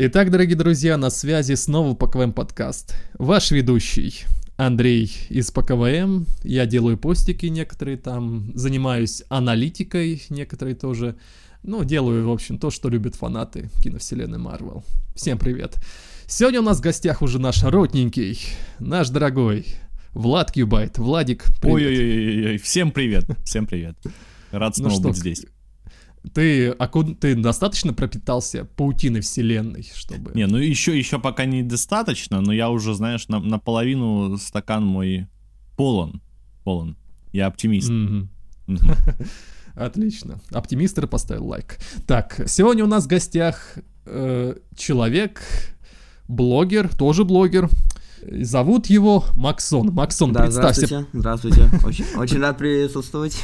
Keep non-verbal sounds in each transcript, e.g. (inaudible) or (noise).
Итак, дорогие друзья, на связи снова ПКВМ подкаст. Ваш ведущий Андрей из ПКВМ. Я делаю постики некоторые там, занимаюсь аналитикой некоторые тоже. Ну, делаю, в общем, то, что любят фанаты киновселенной Марвел. Всем привет. Сегодня у нас в гостях уже наш родненький, наш дорогой Влад Кьюбайт. Владик. Ой-ой-ой, всем привет, всем привет. Рад ну снова ну что, быть здесь. Ты, а ты достаточно пропитался паутиной вселенной, чтобы... Не, ну еще, еще пока недостаточно, но я уже, знаешь, на, наполовину стакан мой полон. Полон. Я оптимист. (laughs) Отлично. Оптимистр поставил лайк. Так, сегодня у нас в гостях э, человек, блогер, тоже блогер, Зовут его Максон. Максон, да, представься. Здравствуйте, здравствуйте. Очень, очень рад присутствовать.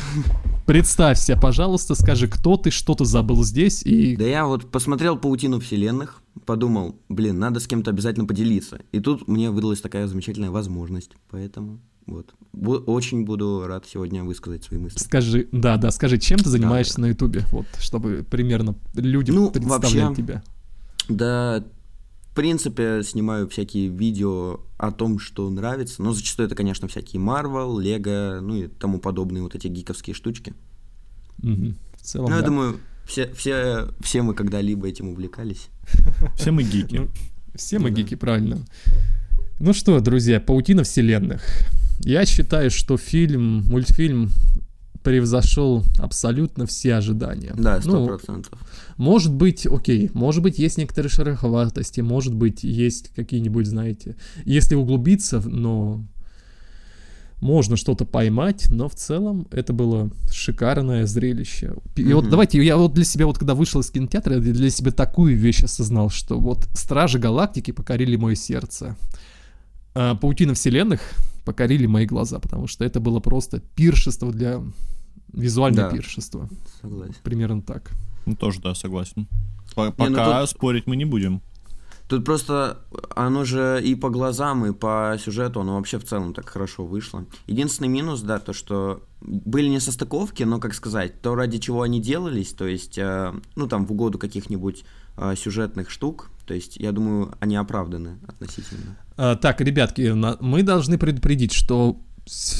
Представься, пожалуйста, скажи, кто ты, что ты забыл здесь и... Да я вот посмотрел «Паутину вселенных», подумал, блин, надо с кем-то обязательно поделиться. И тут мне выдалась такая замечательная возможность, поэтому вот. Очень буду рад сегодня высказать свои мысли. Скажи, да, да, скажи, чем ты занимаешься да. на Ютубе, вот, чтобы примерно люди ну, представляли вообще, тебя. Да, в принципе, снимаю всякие видео о том, что нравится. Но зачастую это, конечно, всякие Marvel, Lego, ну и тому подобные вот эти гиковские штучки. Угу. В целом, ну, да. я думаю, все, все, все мы когда-либо этим увлекались. (laughs) Все мы гики. Ну, все мы гики, правильно. Ну что, друзья, паутина вселенных. Я считаю, что фильм, мультфильм превзошел абсолютно все ожидания. Да, сто ну, процентов. Ну, может быть, окей, может быть, есть некоторые шероховатости, может быть, есть какие-нибудь, знаете, если углубиться, но можно что-то поймать, но в целом это было шикарное зрелище. И mm-hmm. вот давайте, я вот для себя, вот когда вышел из кинотеатра, я для себя такую вещь осознал, что вот Стражи Галактики покорили мое сердце. А Паутина Вселенных покорили мои глаза, потому что это было просто пиршество для Визуальное да. пиршество. Согласен. Примерно так. Ну, тоже, да, согласен. Не, ну пока тут... спорить мы не будем. Тут просто оно же и по глазам, и по сюжету, оно вообще в целом так хорошо вышло. Единственный минус, да, то, что были не состыковки, но, как сказать, то, ради чего они делались, то есть, э, ну, там, в угоду каких-нибудь э, сюжетных штук, то есть, я думаю, они оправданы относительно. А, так, ребятки, мы должны предупредить, что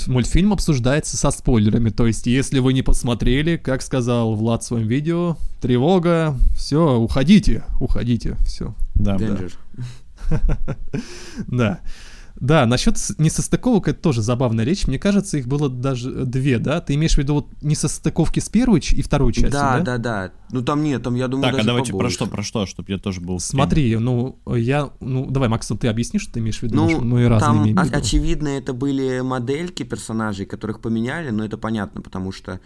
мультфильм обсуждается со спойлерами. То есть, если вы не посмотрели, как сказал Влад в своем видео, тревога, все, уходите, уходите, все. Да, да. (laughs) Да. Да, насчет несостыковок это тоже забавная речь. Мне кажется, их было даже две, да? Ты имеешь в виду вот несостыковки с первой и второй частью, да? Да, да, да. Ну там нет, там я думаю Так, а давайте побольше. про что, про что, чтобы я тоже был Смотри, ну я, ну давай, Макс, ты объяснишь, что ты имеешь в виду? Ну, мы и там очевидно это были модельки персонажей, которых поменяли, но это понятно, потому что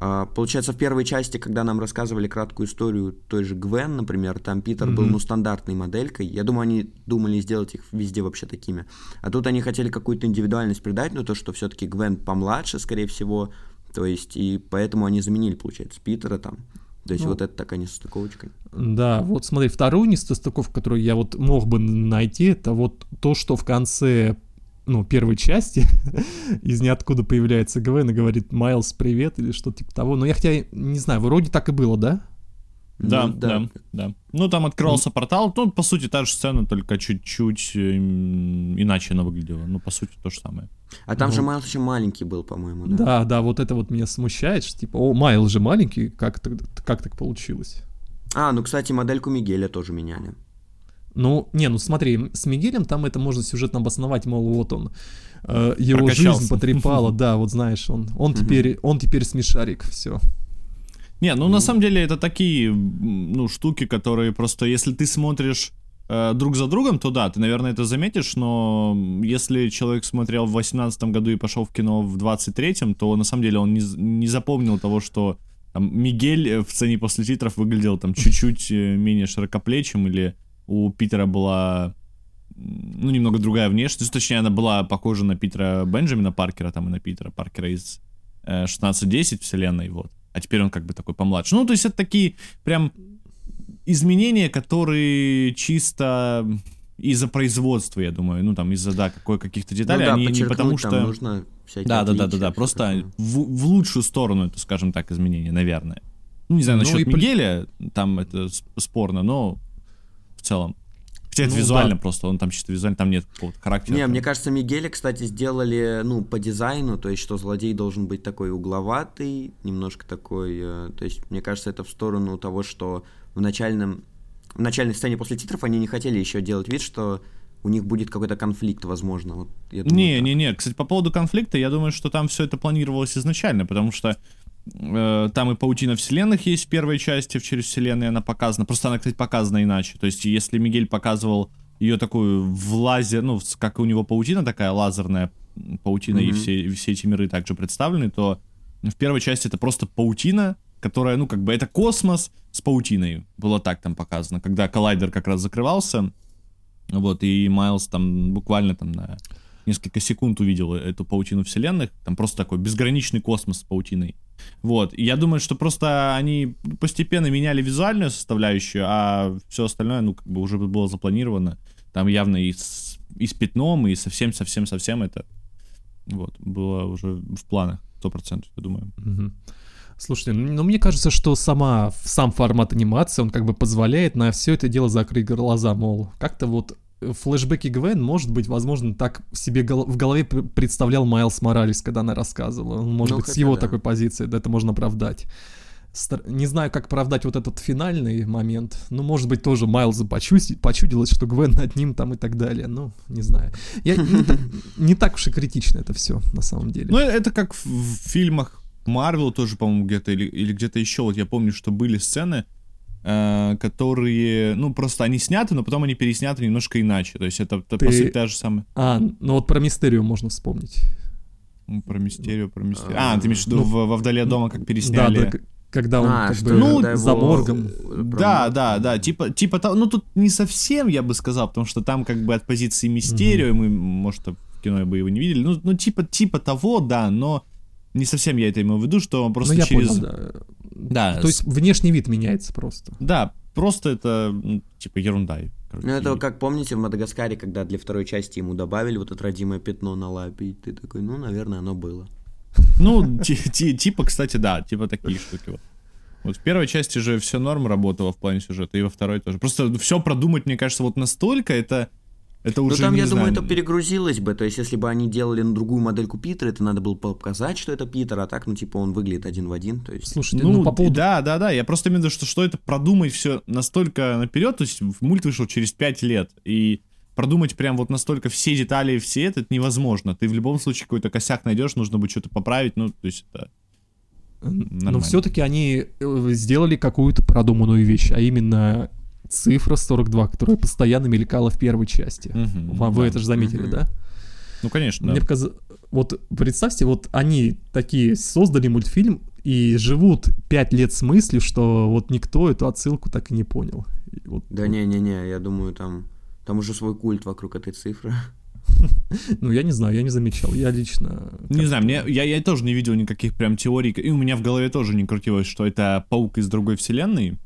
получается, в первой части, когда нам рассказывали краткую историю той же Гвен, например, там Питер mm-hmm. был, ну, стандартной моделькой. Я думаю, они думали сделать их везде вообще такими. А тут они хотели какую-то индивидуальность придать, но то, что все-таки Гвен помладше, скорее всего, то есть, и поэтому они заменили, получается, Питера там. То есть ну, вот это такая несостыковочка. Да, вот смотри, вторую несостыковку, которую я вот мог бы найти, это вот то, что в конце ну, первой части (laughs) из ниоткуда появляется Гвен и говорит «Майлз, привет» или что-то типа того. Но я хотя не знаю, вроде так и было, да? Да, ну, да, да, да. Ну, там открылся mm. портал, ну, по сути, та же сцена, только чуть-чуть иначе она выглядела. Ну, по сути, то же самое. А там ну. же Майлз еще маленький был, по-моему, да? Да, да, вот это вот меня смущает, что, типа, о, Майлз же маленький, как, как так получилось? А, ну, кстати, модельку Мигеля тоже меняли. Ну, не, ну смотри, с Мигелем там это можно сюжетно обосновать, мол, вот он э, его жизнь потрепала, (laughs) да, вот знаешь, он, он теперь, он теперь смешарик, все. Не, ну, ну. на самом деле это такие, ну, штуки, которые просто, если ты смотришь э, друг за другом, то да, ты, наверное, это заметишь, но если человек смотрел в 18 году и пошел в кино в 23-м, то на самом деле он не, не запомнил того, что там, Мигель в сцене после титров выглядел там чуть-чуть э, менее широкоплечим или у Питера была ну, немного другая внешность. Ну, точнее, она была похожа на Питера Бенджамина Паркера, там и на Питера Паркера из э, 1610 вселенной, вот. А теперь он как бы такой помладше. Ну, то есть это такие прям изменения, которые чисто из-за производства, я думаю, ну там из-за, да, какой каких-то деталей, ну, да, они не потому что... нужно да, да, да, да, да, просто в, в лучшую сторону это, скажем так, изменение, наверное. Ну, не знаю, Ну, насчет и Мигеля, там это спорно, но в целом. Хотя это Ну, визуально да. просто, он там чисто визуально, там нет какого-то характера. Не, мне кажется, Мигеля, кстати, сделали, ну, по дизайну, то есть, что злодей должен быть такой угловатый, немножко такой, э, то есть, мне кажется, это в сторону того, что в начальном, в начальной сцене после титров они не хотели еще делать вид, что у них будет какой-то конфликт, возможно. Вот, я думаю, Не, так. не, не. Кстати, по поводу конфликта, я думаю, что там все это планировалось изначально, потому что там и паутина вселенных есть в первой части, в через вселенной она показана. Просто она, кстати, показана иначе. То есть, если Мигель показывал ее такую в лазер, ну, как у него паутина такая лазерная паутина, и Мгм. все, и все эти миры также представлены, то в первой части это просто паутина, которая, ну, как бы это космос с паутиной. Было так там показано, когда коллайдер как раз закрывался. Вот, и Майлз там буквально там на несколько секунд увидел эту паутину вселенных. Там просто такой безграничный космос с паутиной. Вот. И я думаю, что просто они постепенно меняли визуальную составляющую, а все остальное, ну, как бы уже было запланировано. Там явно и с, и с пятном, и совсем-совсем-совсем это вот, было уже в планах, сто процентов, я думаю. Мгм. Слушайте, ну мне кажется, что сама, сам формат анимации, он как бы позволяет на все это дело закрыть глаза, мол, как-то вот флешбеки Гвен, может быть, возможно, так себе в голове пр- представлял Майлз Моралес, когда она рассказывала. Может Ну, быть, с его да. такой позиции, да, это можно оправдать. Стар- Не знаю, как оправдать вот этот финальный момент. Ну, может быть, тоже Майлзу почудилось, что Гвен над ним там и так далее. Ну, не знаю. Я не, (laughs) не так уж и критично это все, на самом деле. Ну, это как в, фильмах Марвел тоже, по-моему, где-то, или, или где-то еще. Вот я помню, что были сцены, э, которые, ну, просто они сняты, но потом они пересняты немножко иначе. То есть это, это, Ты- по сути, та же самая... А, ну вот про Мистерию можно вспомнить. Ну, Про мистерию, про мистерию. А, А, ты имеешь в виду ну, во «Вдали от дома» как пересняли? Да, да, когда он А, как что бы Ну, когда за его, моргом. э, Да, да, да, типа, типа того, ну тут не совсем, я бы сказал, потому что там как бы от позиции Мистерио, мы, может, в кино бы его не видели, ну, ну типа, типа того, да, но не совсем я это имел в виду, что он просто ну, я через... понял, да. Да, То есть внешний вид меняется просто. Да, просто это, ну, типа, ерунда. короче. Ну, это как помните в Мадагаскаре, когда для второй части ему добавили вот это родимое пятно на лапе, и ты такой, ну, наверное, оно было. Ну, ти- ти- типа, кстати, да, типа такие штуки. Вот. Вот в первой части же все норм работало в плане сюжета, и во второй тоже. Просто все продумать, мне кажется, вот настолько, это, это Ну, уже, там, не я знаю, думаю, это перегрузилось бы, то есть, если бы они делали на другую модельку Питера, это надо было показать, что это Питер, а так, ну, типа, он выглядит один в один, то есть... Слушайте, Ну, ну, по поводу... да, да, да. Я просто имею в виду, что, что это продумать все настолько наперед. То есть мульт вышел через 5 лет. И продумать прям вот настолько все детали и все это, это невозможно. Ты в любом случае какой-то косяк найдешь, нужно будет что-то поправить. Ну, то есть это... Но нормально. все-таки они э, сделали какую-то продуманную вещь, а именно цифра 42, которая постоянно мелькала в первой части. Вам- Вы да. это же заметили, Мгм. да? Ну, конечно, да. Мне показалось... Вот представьте, вот они такие создали мультфильм и живут пять лет с мыслью, что вот никто эту отсылку так и не понял. И вот, Да не-не-не, я думаю, там... Там уже свой культ вокруг этой цифры. (laughs) Ну, я не знаю, я не замечал. Я лично... Не знаю, мне, я, я тоже не видел никаких прям теорий, и у меня в голове тоже не крутилось, что это паук из другой вселенной.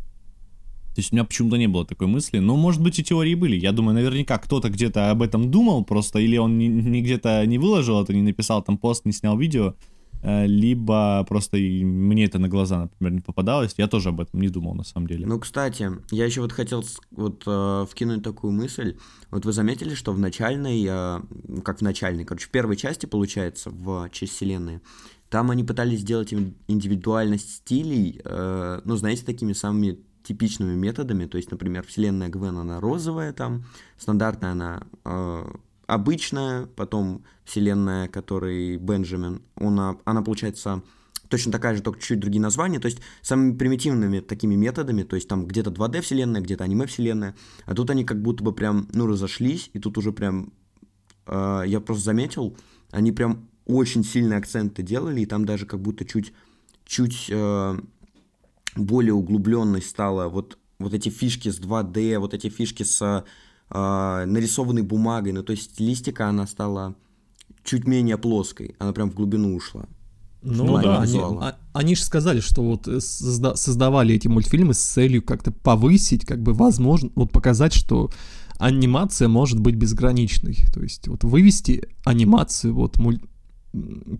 То есть у меня почему-то не было такой мысли. Но, может быть, и теории были. Я думаю, наверняка кто-то где-то об этом думал просто, или он не, не где-то не выложил это, не написал там пост, не снял видео, э, либо просто и мне это на глаза, например, не попадалось. Я тоже об этом не думал, на самом деле. Ну, кстати, я еще вот хотел вот э, вкинуть такую мысль. Вот вы заметили, что в начальной, э, как в начальной, короче, в первой части, получается, в часть вселенной, там они пытались сделать индивидуальность стилей, э, ну, знаете, такими самыми типичными методами. То есть, например, вселенная Гвен, она розовая там, стандартная она э, обычная, потом вселенная, которой Бенджамин, она, она получается точно такая же, только чуть другие названия, то есть самыми примитивными такими методами, то есть там где-то 2D вселенная, где-то аниме вселенная, а тут они как будто бы прям, ну, разошлись, и тут уже прям, э, я просто заметил, они прям очень сильные акценты делали, и там даже как будто чуть, чуть э, более углубленность стала вот, вот эти фишки с 2D, вот эти фишки с э, нарисованной бумагой, ну, то есть стилистика, она стала чуть менее плоской, она прям в глубину ушла. Ну, да, они, а- они же сказали, что вот э, созда- создавали эти мультфильмы с целью как-то повысить, как бы возможно, вот показать, что анимация может быть безграничной. То есть вот вывести анимацию, вот муль...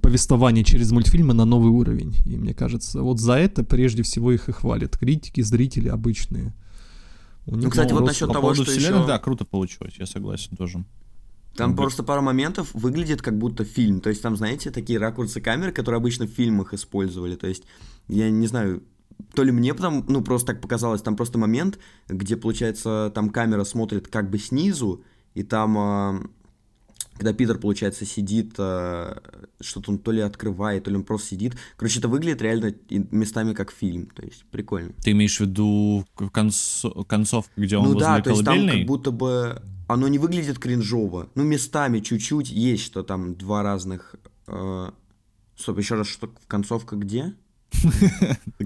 повествование через мультфильмы на новый уровень. И мне кажется, вот за это прежде всего их и хвалят критики, зрители обычные. У ну, кстати, вот насчет того, что еще... Да, круто получилось, я согласен тоже. Там mm просто пара моментов выглядит как будто фильм. То есть там, знаете, такие ракурсы камеры, которые обычно в фильмах использовали. То есть, я не знаю, то ли мне потом, ну, просто так показалось, там просто момент, где, получается, там камера смотрит как бы снизу, и там, а, когда Питер, получается, сидит, а, что-то он то ли открывает, то ли он просто сидит. Короче, это выглядит реально местами как фильм, то есть прикольно. Ты имеешь в виду конц... концовку, где он ну, возле да, то есть там как будто бы оно не выглядит кринжово. Ну, местами чуть-чуть есть, что там два разных... Э... Стоп, еще раз, что концовка где?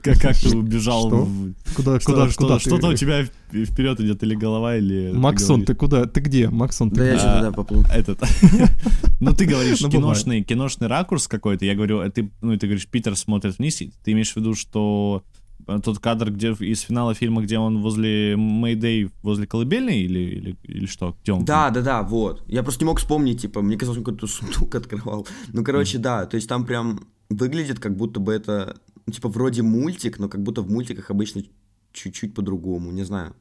Как, как ты убежал? Что? Куда, куда, куда? Что-то у тебя вперед идет или голова, или... Максон, ты куда? Ты где? Максон, ты Да я что-то, да, поплыл. Этот. (laughs) Ну, ты говоришь ну, киношный, киношный ракурс какой-то. Я говорю, ты, ну, ты говоришь, Питер смотрит вниз. Ты имеешь в виду, что э, тот кадр, где из финала фильма, где он возле Мэйдэй, возле колыбельной или, или, или что? Где он? Да, да, да, вот. Я просто не мог вспомнить, типа, мне казалось, он какой-то сундук (laughs) открывал. Ну, короче, да, то есть там прям выглядит, как будто бы это ну, типа, вроде мультик, но как будто в мультиках обычно чуть-чуть по-другому, не знаю.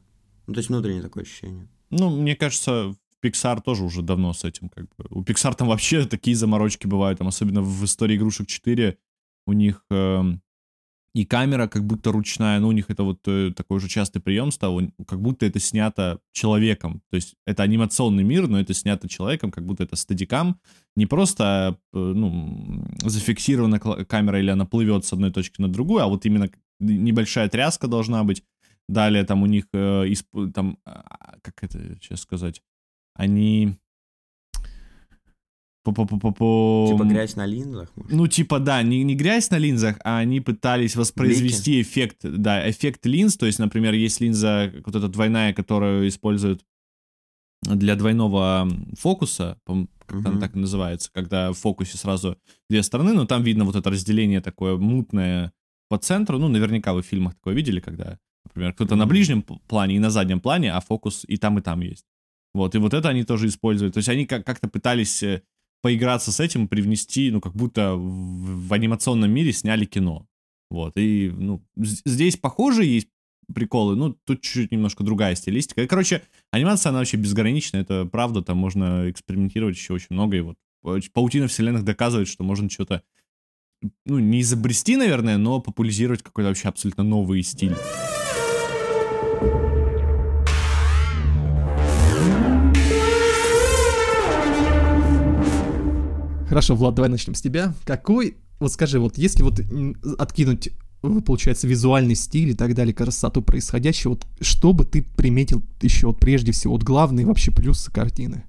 Ну, то есть внутреннее такое ощущение. Ну, мне кажется, Pixar тоже уже давно с этим как бы. У Pixar там вообще такие заморочки бывают, там особенно в истории игрушек 4 у них э, и камера как будто ручная, ну, у них это вот э, такой уже частый прием стал, как будто это снято человеком. То есть это анимационный мир, но это снято человеком, как будто это стадикам. Не просто, э, ну, зафиксирована камера или она плывет с одной точки на другую, а вот именно небольшая тряска должна быть. Далее там у них, э, там, а, как это сейчас сказать, они. Типа грязь на линзах? Может? Ну, типа, да, не, не грязь на линзах, а они пытались воспроизвести Блики? эффект, да, эффект линз. То есть, например, есть линза вот эта двойная, которую используют для двойного фокуса, как uh-huh. она так и называется, когда в фокусе сразу две стороны, но там видно вот это разделение такое мутное по центру. Ну, наверняка вы в фильмах такое видели, когда, например, кто-то uh-huh. на ближнем плане и на заднем плане, а фокус и там, и там есть. Вот, и вот это они тоже используют. То есть они как-то пытались э, поиграться с этим, привнести, ну, как будто в, в анимационном мире сняли кино. Вот, и, ну, здесь похоже есть приколы, ну, тут чуть-чуть немножко другая стилистика. И, короче, анимация, она вообще безграничная, это правда, там можно экспериментировать еще очень много, и вот паутина вселенных доказывает, что можно что-то, ну, не изобрести, наверное, но популяризировать какой-то вообще абсолютно новый стиль. Хорошо, Влад, давай начнем с тебя. Какой, вот скажи, вот если вот откинуть э, получается, визуальный стиль и так далее, красоту происходящего, вот что бы ты приметил еще вот прежде всего, вот главные вообще плюсы картины?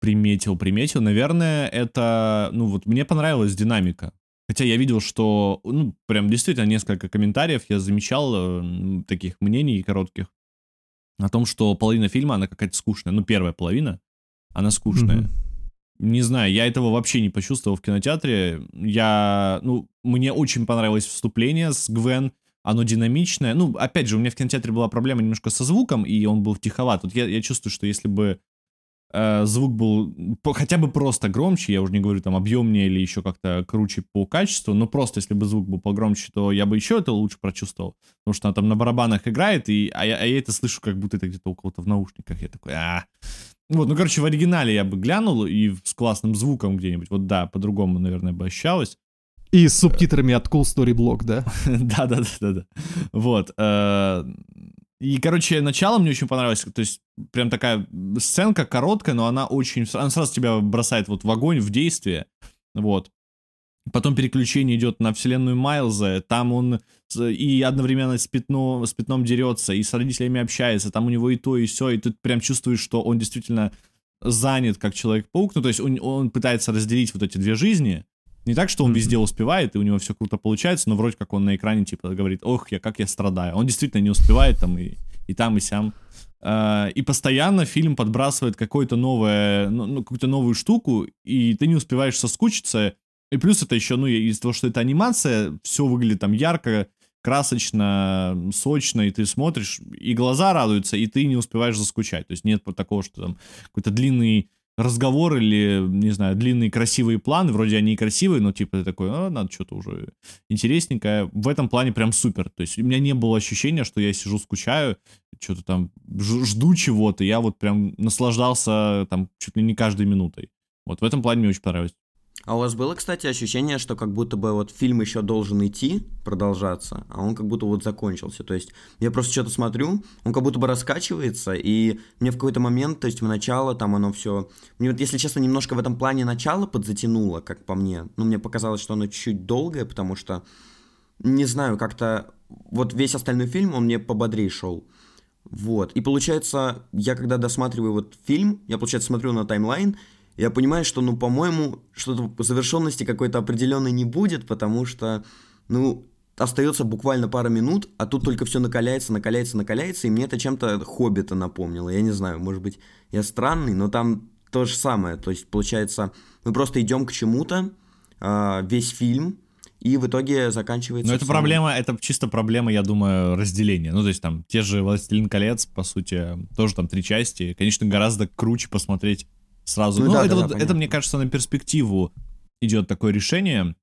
Приметил, приметил. Наверное, это, ну вот мне понравилась динамика. Хотя я видел, что, ну, прям действительно несколько комментариев я замечал, э, таких мнений коротких, о том, что половина фильма, она какая-то скучная. Ну, первая половина, она скучная. Mm-hmm не знаю, я этого вообще не почувствовал в кинотеатре. Я, ну, мне очень понравилось вступление с Гвен. Оно динамичное. Ну, опять же, у меня в кинотеатре была проблема немножко со звуком, и он был тиховат. Вот я, я чувствую, что если бы э, звук был по, хотя бы просто громче, я уже не говорю там объемнее или еще как-то круче по качеству, но просто если бы звук был погромче, то я бы еще это лучше прочувствовал. Потому что она там на барабанах играет, и, а, я, а я это слышу, как будто это где-то у кого-то в наушниках. Я такой, а вот, ну, короче, в оригинале я бы глянул и с классным звуком где-нибудь. Вот да, по-другому, наверное, бы ощущалось. И с субтитрами от Cool Story Blog, да? (laughs) Да-да-да-да. Вот. Э, и, короче, начало мне очень понравилось. То есть, прям такая сценка короткая, но она очень... Она сразу тебя бросает вот в огонь, в действие. Вот. Потом переключение идет на вселенную Майлза, там он и одновременно с, пятно, с пятном дерется, и с родителями общается, там у него и то, и все, и ты прям чувствуешь, что он действительно занят как Человек-паук, ну то есть он, он пытается разделить вот эти две жизни, не так, что он везде успевает, и у него все круто получается, но вроде как он на экране типа говорит, ох, я как я страдаю. Он действительно не успевает там и, и там, и сям. Uh, и постоянно фильм подбрасывает какое-то новое, ну, ну, какую-то новую штуку, и ты не успеваешь соскучиться, и плюс это еще, ну, из-за того, что это анимация, все выглядит там ярко, красочно, сочно, и ты смотришь, и глаза радуются, и ты не успеваешь заскучать. То есть нет такого, что там какой-то длинный разговор или, не знаю, длинные красивые планы, вроде они и красивые, но типа ты такой, а, надо что-то уже интересненькое. В этом плане прям супер. То есть у меня не было ощущения, что я сижу, скучаю, что-то там жду чего-то. Я вот прям наслаждался там чуть ли не каждой минутой. Вот в этом плане мне очень понравилось. А у вас было, кстати, ощущение, что как будто бы вот фильм еще должен идти, продолжаться, а он как будто вот закончился. То есть я просто что-то смотрю, он как будто бы раскачивается, и мне в какой-то момент, то есть в начало там оно все... Мне вот, если честно, немножко в этом плане начало подзатянуло, как по мне. Ну, мне показалось, что оно чуть-чуть долгое, потому что, не знаю, как-то вот весь остальной фильм, он мне пободрее шел. Вот. И получается, я когда досматриваю вот фильм, я, получается, смотрю на таймлайн, я понимаю, что, ну, по-моему, что-то завершенности какой-то определенной не будет, потому что, ну, остается буквально пара минут, а тут только все накаляется, накаляется, накаляется, и мне это чем-то Хоббита напомнило. Я не знаю, может быть, я странный, но там то же самое. То есть, получается, мы просто идем к чему-то, э, весь фильм, и в итоге заканчивается... Но это самым... проблема, это чисто проблема, я думаю, разделения. Ну, то есть там те же «Властелин колец», по сути, тоже там три части. Конечно, гораздо круче посмотреть сразу. Ну, ну да, это, да, вот, да, это, мне кажется, на перспективу идет такое решение,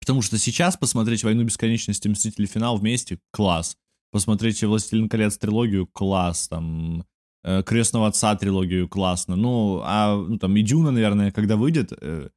потому что сейчас посмотреть «Войну бесконечности» «Мстители. Финал» вместе — класс. Посмотреть «Властелин колец» трилогию — класс, там, э, «Крестного отца» трилогию — классно. Ну, а, ну, там, и «Дюна», наверное, когда выйдет, э,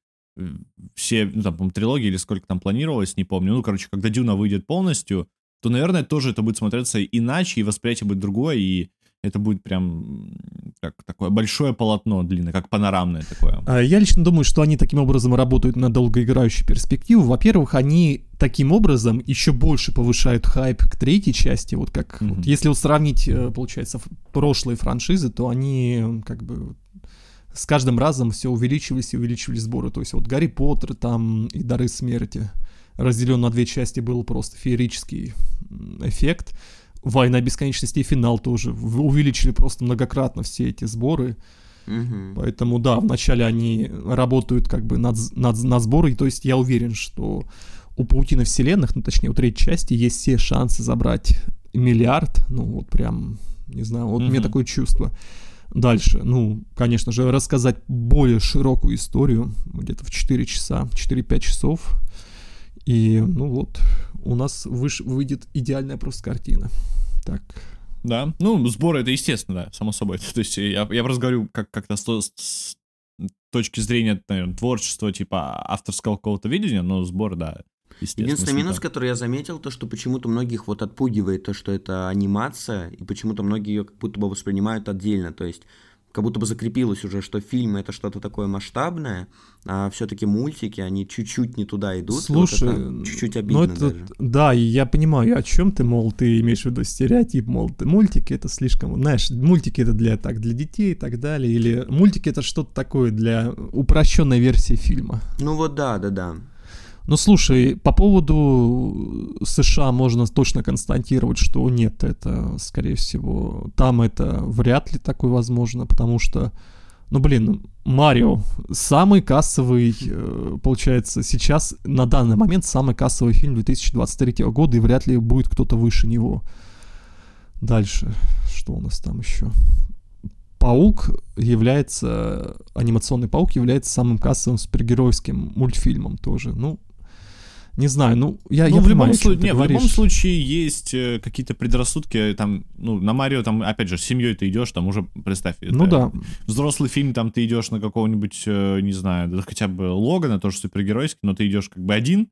все, ну, там, по трилогии или сколько там планировалось, не помню. Ну, короче, когда «Дюна» выйдет полностью, то, наверное, тоже это будет смотреться иначе, и восприятие будет другое, и это будет прям как такое большое полотно длинное, как панорамное такое. А, я лично думаю, что они таким образом работают на долгоиграющую перспективу. Во-первых, они таким образом еще больше повышают хайп к третьей части. Вот как mm-hmm. вот, если вот сравнить, э, получается, прошлые франшизы, то они как бы с каждым разом все увеличивались и увеличивались сборы. То есть вот Гарри Поттер там и Дары Смерти разделен на две части был просто феерический эффект. Война бесконечности и финал тоже увеличили просто многократно все эти сборы. Угу. Поэтому да, вначале они работают как бы над, над, над сборой. То есть я уверен, что у паутины вселенных, ну точнее у третьей части, есть все шансы забрать миллиард. Ну вот прям, не знаю, вот угу. мне такое чувство. Дальше, ну, конечно же, рассказать более широкую историю, где-то в 4 часа, 4-5 часов. И, ну вот, у нас выш, выйдет идеальная просто картина. Так. Да, ну, сборы это естественно, да, само собой. (laughs) То есть я, я просто говорю как, как-то с, с точки зрения, наверное, творчества, типа авторского какого-то видения, но сбор, да, Единственный минус, который я заметил, то, что почему-то многих вот отпугивает то, что это анимация, и почему-то многие ее как будто бы воспринимают отдельно. То есть как будто бы закрепилось уже, что фильмы это что-то такое масштабное, а все-таки мультики, они чуть-чуть не туда идут. Слушай, вот чуть-чуть обидно ну это, даже. Да, я понимаю, о чем ты, мол, ты имеешь в виду стереотип, мол, ты, мультики это слишком, знаешь, мультики это для так, для детей и так далее, или мультики это что-то такое для упрощенной версии фильма. Ну вот да, да, да. Ну, слушай, по поводу США можно точно констатировать, что нет, это, скорее всего, там это вряд ли такое возможно, потому что, ну, блин, Марио самый кассовый, э, получается, сейчас, на данный момент, самый кассовый фильм 2023 года, и вряд ли будет кто-то выше него. Дальше, что у нас там еще? Паук является, анимационный Паук является самым кассовым супергеройским мультфильмом тоже. Ну, не знаю, ну, я, ну, я в понимаю, любом случае, не, в любом случае есть э, какие-то предрассудки, там, ну, на Марио, там, опять же, с семьей ты идешь, там уже, представь, ну да. взрослый фильм, там, ты идешь на какого-нибудь, э, не знаю, да, хотя бы Логана, тоже супергеройский, но ты идешь как бы один,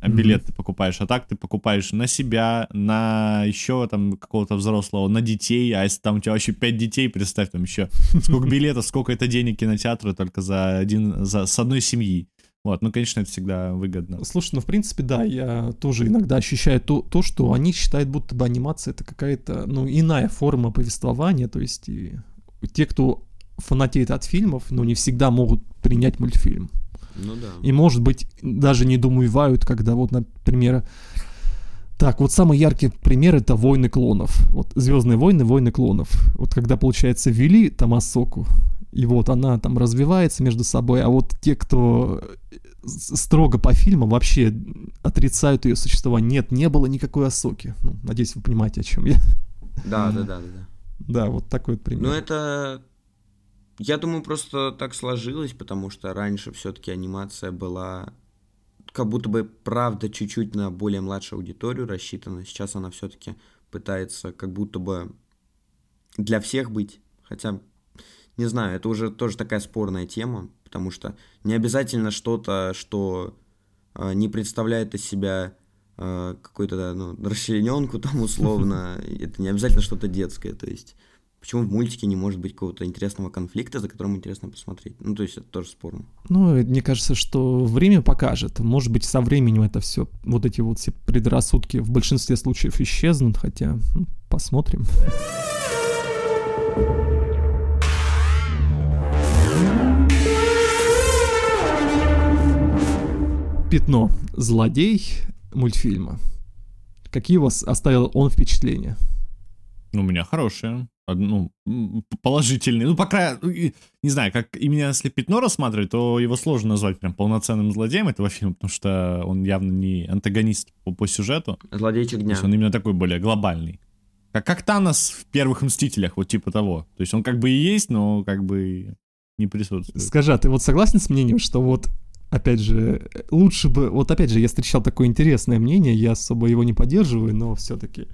а билет mm-hmm. ты покупаешь, а так ты покупаешь на себя, на еще там какого-то взрослого, на детей, а если там у тебя вообще пять детей, представь, там еще сколько (laughs) билетов, сколько это денег кинотеатру только за один, за, с одной семьи. Вот, ну, конечно, это всегда выгодно. Слушай, ну, в принципе, да, я тоже иногда ощущаю то, то что они считают, будто бы анимация это какая-то, ну, иная форма повествования, то есть и те, кто фанатеет от фильмов, ну, не всегда могут принять мультфильм. Ну да. И, может быть, даже не думают, когда вот, например, так, вот самый яркий пример это «Войны клонов». Вот «Звездные войны», «Войны клонов». Вот когда, получается, ввели Тамасоку, и вот она там развивается между собой, а вот те, кто строго по фильму вообще отрицают ее существование. Нет, не было никакой Асоки. Ну, надеюсь, вы понимаете, о чем я. Да, да, да, да. Да, вот такой вот пример. Ну, это... Я думаю, просто так сложилось, потому что раньше все-таки анимация была как будто бы, правда, чуть-чуть на более младшую аудиторию рассчитана. Сейчас она все-таки пытается как будто бы для всех быть. Хотя, не знаю, это уже тоже такая спорная тема, потому что не обязательно что-то, что э, не представляет из себя э, какую-то ну, расчлененку там (laughs) условно, это не обязательно что-то детское, то есть Почему в мультике не может быть какого-то интересного конфликта, за которым интересно посмотреть? Ну, то есть это тоже спорно. Ну, мне кажется, что время покажет. Может быть, со временем это все, вот эти вот все предрассудки в большинстве случаев исчезнут, хотя ну, посмотрим. Пятно. Злодей мультфильма. Какие у вас оставил он впечатления? Ну, у меня хорошие ну, положительный. Ну, пока, ну, не знаю, как именно если пятно рассматривать, то его сложно назвать прям полноценным злодеем этого фильма, потому что он явно не антагонист по, по сюжету. Злодейчик дня. То есть он именно такой более глобальный. Как, как Танос в первых Мстителях, вот типа того. То есть он как бы и есть, но как бы не присутствует. Скажи, а ты вот согласен с мнением, что вот опять же, лучше бы, вот опять же, я встречал такое интересное мнение, я особо его не поддерживаю, но все-таки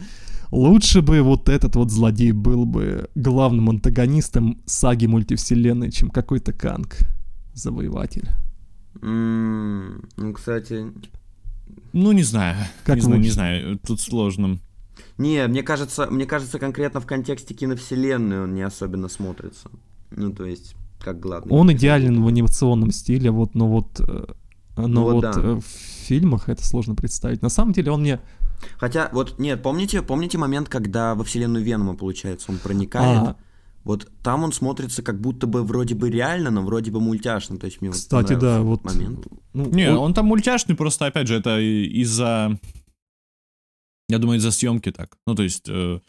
Лучше бы вот этот вот злодей был бы главным антагонистом саги мультивселенной, чем какой-то Канг, завоеватель. Mm, ну, кстати... Ну, не знаю. Как не знаю, не знаю, тут сложно. Не, мне кажется, мне кажется, конкретно в контексте киновселенной он не особенно смотрится. Ну, то есть, как главный. Он идеален в анимационном стиле, вот, но вот, э, но ну, вот, вот да. Э, в фильмах это сложно представить. На самом деле он мне Хотя, вот, нет, помните, помните момент, когда во вселенную Венома, получается, он проникает? А, вот там он смотрится как будто бы вроде бы реально, но вроде бы мультяшно. То есть мне Кстати, вот да, вот момент. Ну, не, он... он там мультяшный, просто опять же, это из-за. Я думаю, из-за съемки так. Ну, то есть. Э,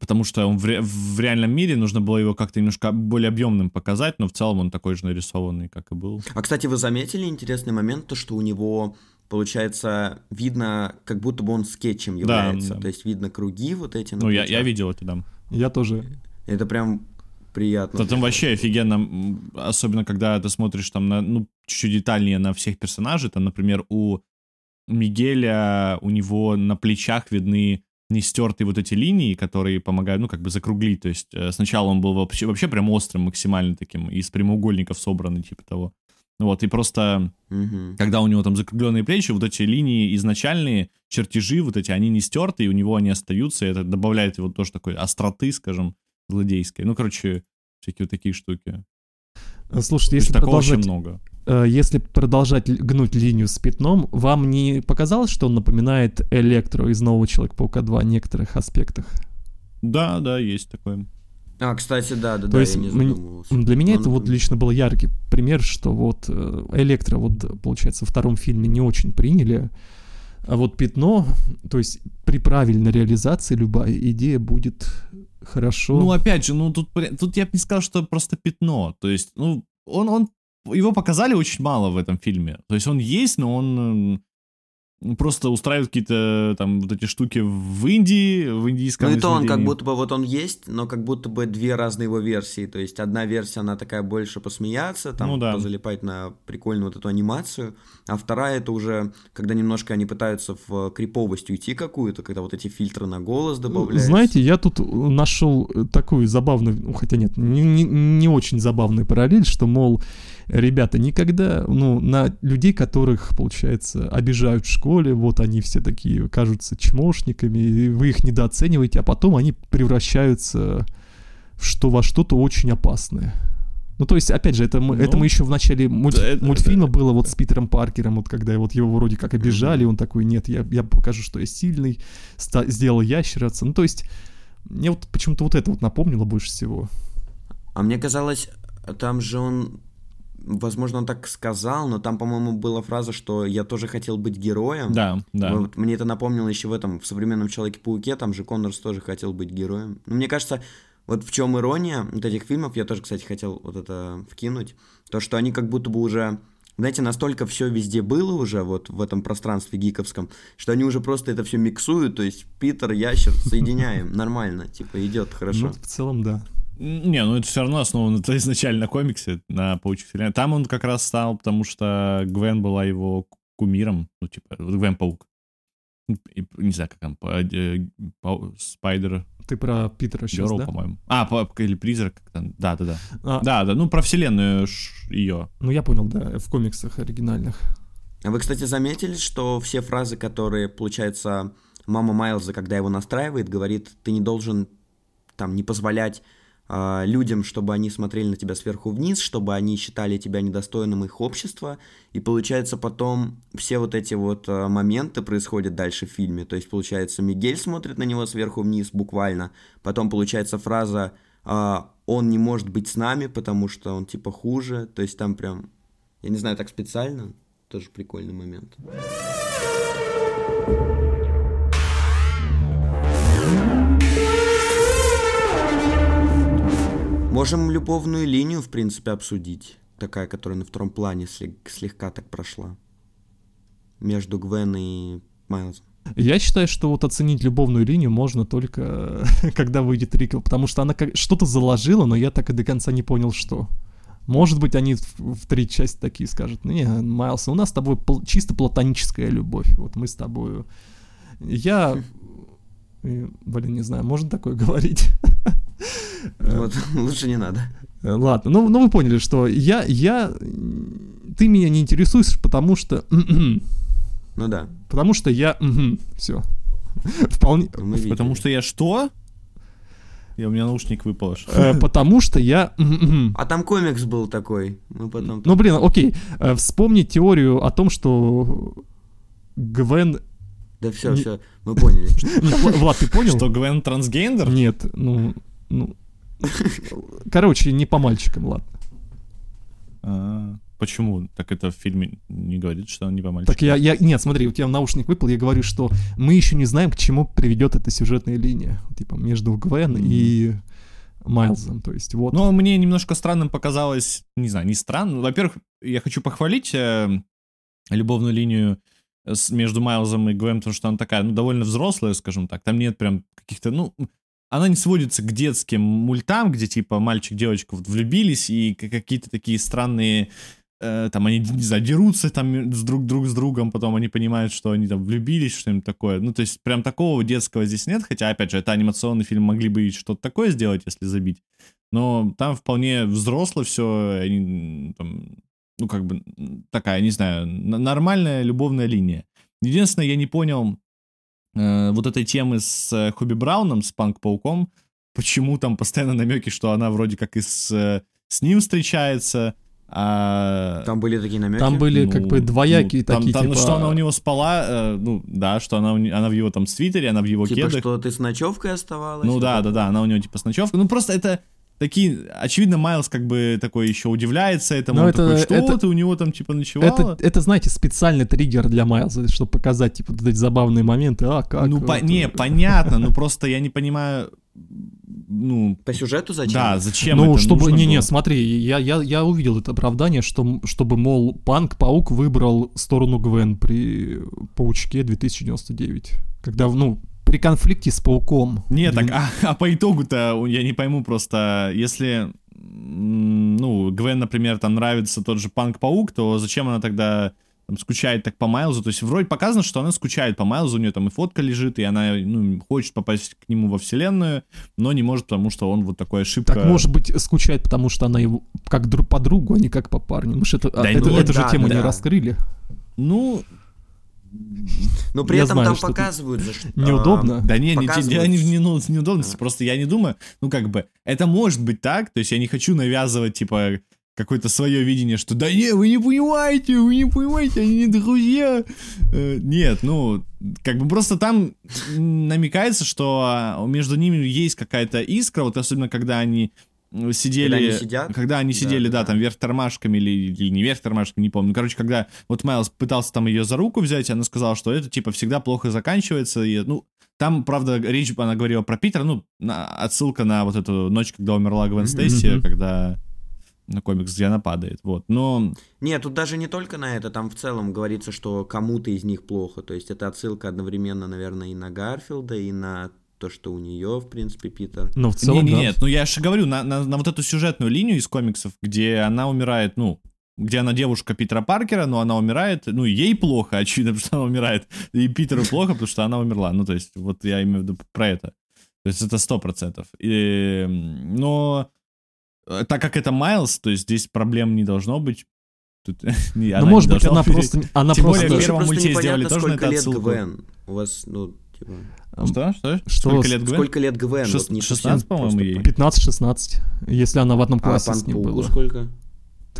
потому что он в, ре... в реальном мире нужно было его как-то немножко более объемным показать, но в целом он такой же нарисованный, как и был. А кстати, вы заметили интересный момент, то что у него получается, видно, как будто бы он скетчем является. Да, да. То есть видно круги вот эти. Ну, я, я видел это, да. Я тоже. Это прям приятно. Да, там вообще офигенно, особенно когда ты смотришь там на, ну, чуть-чуть детальнее на всех персонажей, там, например, у Мигеля, у него на плечах видны не стертые вот эти линии, которые помогают, ну, как бы закруглить, то есть э, сначала он был вообще, вообще прям острым максимально таким, из прямоугольников собранный, типа того. Вот, и просто, угу. когда у него там закругленные плечи, вот эти линии изначальные, чертежи вот эти, они не стерты, и у него они остаются, и это добавляет его тоже такой остроты, скажем, злодейской. Ну, короче, всякие вот такие штуки. Слушайте, если продолжать, много. Э, если продолжать гнуть линию с пятном, вам не показалось, что он напоминает Электро из Нового Человека-паука 2 в некоторых аспектах? Да, да, есть такое. А, кстати, да, да, То да, есть, я не задумывался. Для меня Но это вот лично был яркий пример, что вот э, Электро, вот, получается, во втором фильме не очень приняли, а вот Пятно, то есть при правильной реализации любая идея будет хорошо. Ну, опять же, ну, тут, тут я бы не сказал, что просто Пятно, то есть, ну, он, он, его показали очень мало в этом фильме, то есть он есть, но он просто устраивают какие-то там вот эти штуки в Индии, в индийском Ну и то он как будто бы вот он есть, но как будто бы две разные его версии. То есть одна версия, она такая больше посмеяться, там ну, да. позалипать на прикольную вот эту анимацию, а вторая это уже, когда немножко они пытаются в криповость уйти какую-то, когда вот эти фильтры на голос добавляют. Знаете, я тут нашел такую забавную, ну, хотя нет, не, не, не очень забавную параллель, что, мол, ребята, никогда, ну, на людей, которых, получается, обижают в школе, вот они все такие кажутся чмошниками, вы их недооцениваете, а потом они превращаются в что во что-то очень опасное. Ну, то есть, опять же, это мы, ну, это мы еще в начале мульт, да, мультфильма да, было вот с Питером Паркером, вот когда вот его вроде как обижали, он такой, нет, я, я покажу, что я сильный, ста- сделал ящерица. Ну, то есть, мне вот почему-то вот это вот напомнило больше всего. А мне казалось, там же он возможно, он так сказал, но там, по-моему, была фраза, что я тоже хотел быть героем. Да, да. Вот мне это напомнило еще в этом, в современном Человеке-пауке, там же Коннорс тоже хотел быть героем. Но мне кажется, вот в чем ирония вот этих фильмов, я тоже, кстати, хотел вот это вкинуть, то, что они как будто бы уже знаете, настолько все везде было уже, вот в этом пространстве гиковском, что они уже просто это все миксуют, то есть Питер, Ящер, соединяем, (laughs) нормально, типа идет хорошо. Ну, в целом, да. Не, ну это все равно основано это (laughs) изначально на комиксе, на паучих вселенной. Там он как раз стал, потому что Гвен была его кумиром, ну типа, Гвен Паук. И, не знаю, как там, э, Спайдер. Ты про Питера сейчас, Girl, да? по-моему. А, по, или Призрак, как там. Да, да, да. А... Да, да, ну про вселенную ее. Ну я понял, да, в комиксах оригинальных. А вы, кстати, заметили, что все фразы, которые, получается, мама Майлза, когда его настраивает, говорит, ты не должен там не позволять людям, чтобы они смотрели на тебя сверху вниз, чтобы они считали тебя недостойным их общества. И получается потом все вот эти вот э, моменты происходят дальше в фильме. То есть получается Мигель смотрит на него сверху вниз буквально. Потом получается фраза э, «он не может быть с нами, потому что он типа хуже». То есть там прям, я не знаю, так специально. Тоже прикольный момент. Можем любовную линию, в принципе, обсудить. Такая, которая на втором плане слегка так прошла. Между Гвен и Майлзом. Я считаю, что вот оценить любовную линию можно только (laughs) когда выйдет Рикл, потому что она как что-то заложила, но я так и до конца не понял, что. Может быть, они в, в три части такие скажут, не, Майлз, у нас с тобой пл- чисто платоническая любовь, вот мы с тобой... Я... (laughs) Блин, не знаю, можно такое (laughs) говорить? Вот, (laughs) лучше не надо. Э, ладно, ну, ну вы поняли, что я, я, ты меня не интересуешь, потому что... (clears throat) Ну да. Потому что я... Все. (laughs) Вполне... Потому что я что? Я, у меня наушник выпал. Э, потому что я... А там комикс был такой. Мы потом... Ну, блин, окей. Э, вспомни теорию о том, что Гвен... Да все, все, мы поняли. Влад, ты понял? Что Гвен трансгендер? Нет, ну... Ну, короче, не по мальчикам, ладно. А, почему? Так это в фильме не говорит, что он не по мальчикам. Так я, я, нет, смотри, у тебя наушник выпал, я говорю, что мы еще не знаем, к чему приведет эта сюжетная линия, типа между Гвен и Майлзом, то есть вот. Ну, мне немножко странным показалось, не знаю, не странно. Во-первых, я хочу похвалить э, любовную линию между Майлзом и Гвен, потому что она такая, ну, довольно взрослая, скажем так. Там нет прям каких-то, ну, она не сводится к детским мультам, где типа мальчик-девочка вот влюбились и какие-то такие странные э, там они, не знаю, дерутся там с друг, друг с другом, потом они понимают, что они там влюбились, что-нибудь такое. Ну, то есть прям такого детского здесь нет, хотя, опять же, это анимационный фильм, могли бы что-то такое сделать, если забить. Но там вполне взросло все, они, там, ну, как бы, такая, не знаю, нормальная любовная линия. Единственное, я не понял, э, вот этой темы с э, Хобби Брауном, с Панк-пауком, почему там постоянно намеки, что она вроде как и с, э, с ним встречается, а... Там были такие намеки? Там были ну, как бы двоякие ну, такие, там, типа... что она у него спала, э, ну, да, что она, она в его там свитере, она в его типа, кедах. что ты с ночевкой оставалась? Ну да, да, да, она у него типа с ночевкой. Ну просто это такие, очевидно, Майлз как бы такой еще удивляется этому, Но это, такой, что это, ты у него там типа ночевала? Это, это, знаете, специальный триггер для Майлза, чтобы показать, типа, вот эти забавные моменты, а как? Ну, по, не, понятно, но просто я не понимаю, ну... По сюжету зачем? Да, зачем Ну, это чтобы... Не-не, было? смотри, я, я, я увидел это оправдание, что, чтобы, мол, Панк-паук выбрал сторону Гвен при Паучке 2099. Когда, ну, при конфликте с пауком. Нет, так, а, а по итогу-то я не пойму просто, если, ну, Гвен, например, там нравится тот же Панк-паук, то зачем она тогда там, скучает так по Майлзу, то есть вроде показано, что она скучает по Майлзу, у нее там и фотка лежит, и она ну, хочет попасть к нему во вселенную, но не может, потому что он вот такой ошибка. Так может быть скучает, потому что она его как друг по другу, а не как по парню. Мы же это, да, это, ну, эту да, же тему да. не раскрыли. Ну, но при я этом знаю, там показывают же, что... Неудобно. Да не, не, не, не, не, ну, неудобности, а. просто я не думаю, ну как бы, это может быть так, то есть я не хочу навязывать, типа, какое-то свое видение, что да не, вы не понимаете, вы не понимаете, они не друзья. Э, нет, ну, как бы просто там намекается, что а, между ними есть какая-то искра, вот особенно когда они сидели, когда они, сидят? Когда они сидели, да, да, да, там вверх тормашками или, или не вверх тормашками, не помню. Короче, когда вот Майлз пытался там ее за руку взять, она сказала, что это типа всегда плохо заканчивается. И, ну, там, правда, речь, она говорила про Питера, ну, на, отсылка на вот эту ночь, когда умерла Гвен Стейси, mm-hmm. когда на комикс, где она падает, вот, но... Нет, тут даже не только на это, там в целом говорится, что кому-то из них плохо, то есть это отсылка одновременно, наверное, и на Гарфилда, и на то, что у нее, в принципе, Питер. Но в целом, не, не, да. Нет, ну я же говорю, на, на, на вот эту сюжетную линию из комиксов, где она умирает, ну, где она девушка Питера Паркера, но она умирает, ну, ей плохо, очевидно, (laughs) потому что она умирает, и Питеру плохо, потому что она умерла. Ну, то есть, вот я имею в виду про это. То есть, это сто процентов. Но э, так как это Майлз, то есть, здесь проблем не должно быть. Тут, (laughs) не, Ну, может быть, она умереть. просто... Она Тем просто... более в первом мульте сделали тоже на сколько это лет отсылку. Гвен. У вас, ну, типа... Что? Что? Что Сколько лет Гвен? Сколько лет Гвен? Шест- Вот не 16, совсем по-моему, ей. понять. 15-16, если она в одном А классе с ним Панк-пауку была. сколько?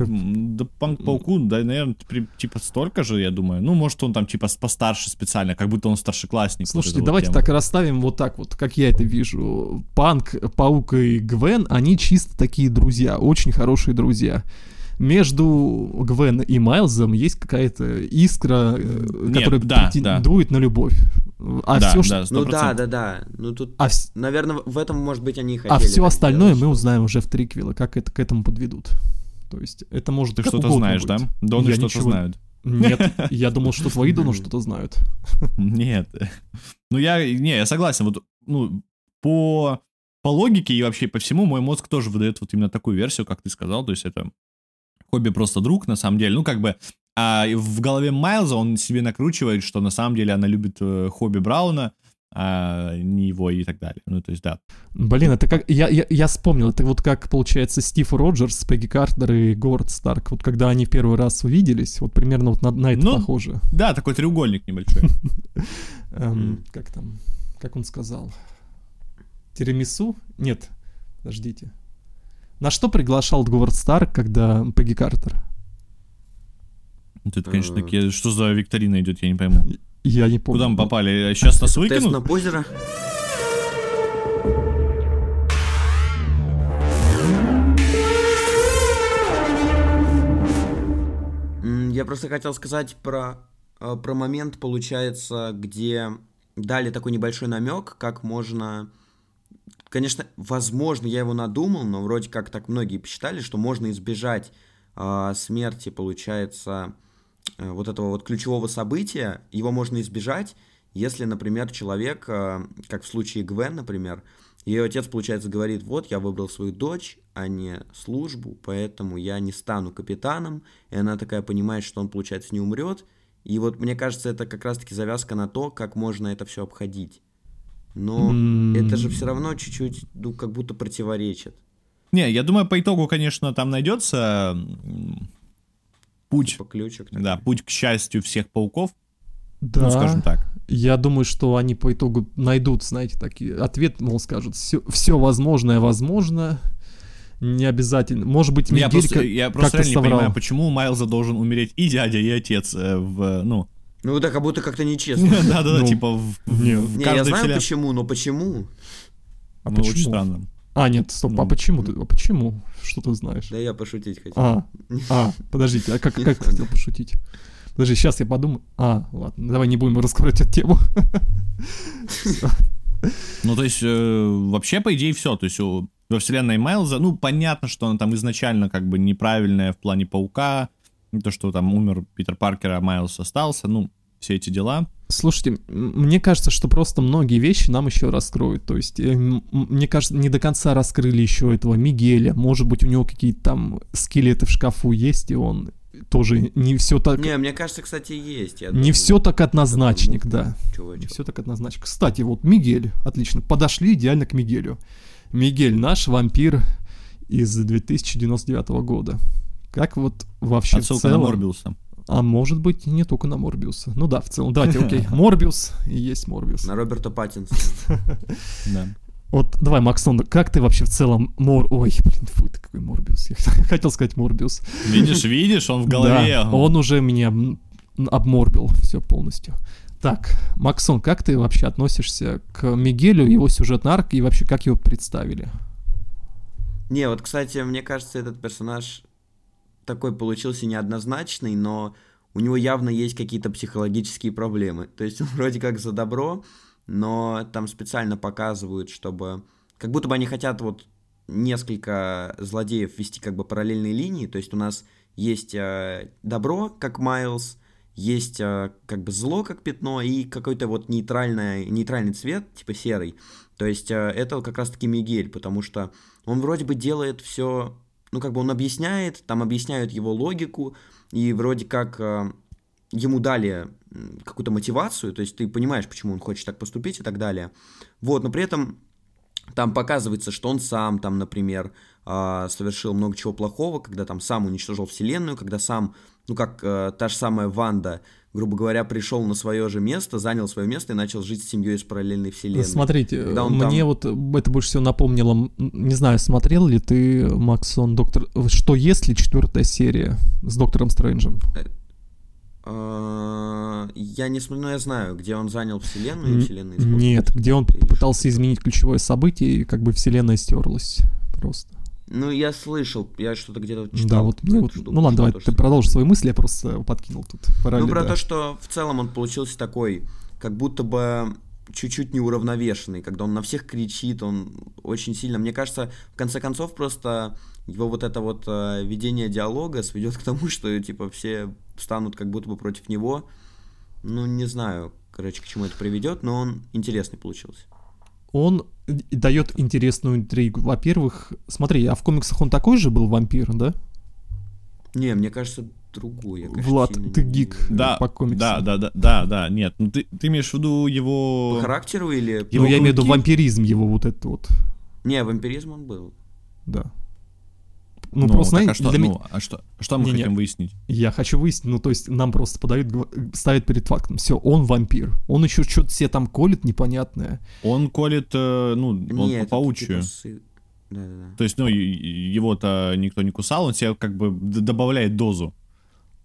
М, Да Панк Пауку, да, наверное, типа столько же, я думаю. Ну, может, он там типа постарше специально, как будто он старшеклассник. вот Слушайте, вот давайте тема. так расставим вот так вот, как я это вижу. Панк, Паук и Гвен, они чисто такие друзья, очень хорошие друзья. Между Гвен и Майлзом есть какая-то искра, э, Нет, которая да, претендует на любовь. А да, все, да, Ну да, 100%. да, да. Ну тут, а, наверное, в этом, может быть, они и а хотели. все так остальное сделать, мы узнаем уже в триквеле, как это к этому подведут. То есть это может Ты что-то знаешь, быть. да? Доны что-то ничего- знают. Нет, (laughs) я думал, что твои доны что-то знают. Нет. Ну, я, не, я согласен. Вот, ну, по, по логике и вообще по всему мой мозг тоже выдает вот именно такую версию, как ты сказал. То есть это хобби просто друг, на самом деле. Ну, как бы, а в голове Майлза он себе накручивает, что на самом деле она любит э, хобби Брауна, а не его и так далее. Ну, то есть, да. Блин, это как... Я, я, я вспомнил, это вот как, получается, Стив Роджерс, Пегги Картер и Говард Старк. Вот когда они первый раз увиделись, вот примерно вот на, на это Ну, похоже. Да, такой треугольник небольшой. (laughs) Эм. Как там? Как он сказал? Тирамису? Нет, подождите. На что приглашал Говард Старк, когда Пегги Картер? Это, конечно, Э. такие... Что за викторина идет, я не пойму. Я не помню. Куда мы попали? Сейчас нас Тест выкинут? на позера. Я просто хотел сказать про, э, про момент, получается, где дали такой небольшой намек, как можно... Конечно, возможно, я его надумал, но вроде как так многие посчитали, что можно избежать а, смерти, получается, э, вот этого вот ключевого события. Его можно избежать, если, например, человек, э, как в случае Гвен, например, ее отец, получается, говорит, вот, я выбрал свою дочь, а не службу, поэтому я не стану капитаном, и она такая понимает, что он, получается, не умрет, и вот мне кажется, это как раз-таки завязка на то, как можно это все обходить. Но М. это же все равно чуть-чуть, ну, как будто противоречит. Не, я думаю, по итогу, конечно, там найдется путь, Типа ключик. да, путь к счастью всех пауков, Да. ну, скажем так. Я думаю, что они по итогу найдут, знаете, такие ответ, мол, скажут, все, все возможное возможно, не обязательно. Может быть, Я Мигель просто, как- я просто как-то реально не соврал. понимаю, почему у Майлза должен умереть и дядя, и отец э, в, ну, Ну, это как будто как-то нечестно. (laughs) да-да-да, Ну, типа в, не. Не, я знаю почему, но почему? А Ну, почему? очень странно. А, нет, стоп, а Ну. почему ты, а почему? Что ты знаешь? Да я пошутить хотел. А, а, подождите, а как, как ты хотел пошутить? Подожди, сейчас я подумаю. А, ладно, давай не будем раскрывать эту тему. Ну, то есть, э, вообще, по идее, все. То есть, во вселенной Майлза, ну, понятно, что она там изначально как бы неправильная в плане паука, то, что там умер Питер Паркер, а Майлз остался, ну, все эти дела. Слушайте, мне кажется, что просто многие вещи нам еще раскроют. То есть, э, мне кажется, не до конца раскрыли еще этого Мигеля. Может быть, у него какие-то там скелеты в шкафу есть, и он тоже не все так... Не, мне кажется, кстати, есть. я Не думаю. все так однозначник, да. Не Чувачок. все так однозначно. Кстати, вот Мигель, отлично, подошли идеально к Мигелю. Мигель наш вампир из 2099 года. Как вот вообще в Отсылка на целом... Морбиуса. А может быть, не только на Морбиуса. Ну да, в целом. Давайте, (laughs) окей. Морбиус и есть Морбиус. На Роберта Паттинсона. (laughs) Да. Вот, давай, Максон, как ты вообще в целом Мор... Ой, блин, фу, ты какой Морбиус. Я (laughs) хотел сказать Морбиус. Видишь, видишь, он в голове. Да, он уже меня обморбил все полностью. Так, Максон, как ты вообще относишься к Мигелю, его сюжетной арке и вообще как его представили? Не, вот, кстати, мне кажется, этот персонаж такой получился неоднозначный, но у него явно есть какие-то психологические проблемы. То есть он (laughs) вроде как за добро, но там специально показывают, чтобы... Как будто бы они хотят вот несколько злодеев вести как бы параллельные линии, то есть у нас есть э, добро, как Майлз, есть э, как бы зло, как пятно, и какой-то вот нейтральный, нейтральный цвет, типа серый. То есть э, это как раз-таки Мигель, потому что он вроде бы делает все, ну как бы он объясняет, там объясняют его логику, и вроде как э, ему дали какую-то мотивацию, то есть ты понимаешь, почему он хочет так поступить и так далее. Вот, но при этом там показывается, что он сам там, например, э, совершил много чего плохого, когда там сам уничтожил вселенную, когда сам, ну как э, та же самая Ванда, грубо говоря, пришел на свое же место, занял свое место и начал жить с семьей из параллельной вселенной. Смотрите, мне там... вот это больше всего напомнило, не знаю, смотрел ли ты, Максон, доктор, что если четвертая серия с доктором Стрэнджем? Э, э, я не смотрю, но я знаю, где он занял вселенную и вселенную. Нет, где он попытался изменить ключевое событие, и как бы вселенная стерлась просто. Ну, я слышал, я что-то где-то читал. Да, вот, ну, вот, штуку, ну ладно, давай то, ты продолжишь свои мысли, я просто подкинул тут. Ну, про да. то, что в целом он получился такой, как будто бы чуть-чуть неуравновешенный, когда он на всех кричит, он очень сильно... Мне кажется, в конце концов, просто его вот это вот э, ведение диалога сведет к тому, (laughs) что, типа, все встанут как будто бы против него. Ну, не знаю, короче, к чему это приведет, но он интересный получился он дает интересную интригу. Во-первых, смотри, а в комиксах он такой же был вампир, да? Не, мне кажется, другой. Я, Влад, ты не... гик да, по комиксам. Да, да, да, да, да, нет. Ну ты, ты имеешь в виду его... По характеру или... Ну, я имею в виду вампиризм его вот этот вот. Не, вампиризм он был. Да. Ну, ну просто, так, а что, для ну, а что, что мы не, хотим не, выяснить? Я хочу выяснить, ну, то есть нам просто подают, ставят перед фактом, все, он вампир. Он еще что-то себе там колет непонятное. Он колет, э, ну, он Нет, паучью. Да, да, да. То есть, ну, его-то никто не кусал, он себе как бы добавляет дозу.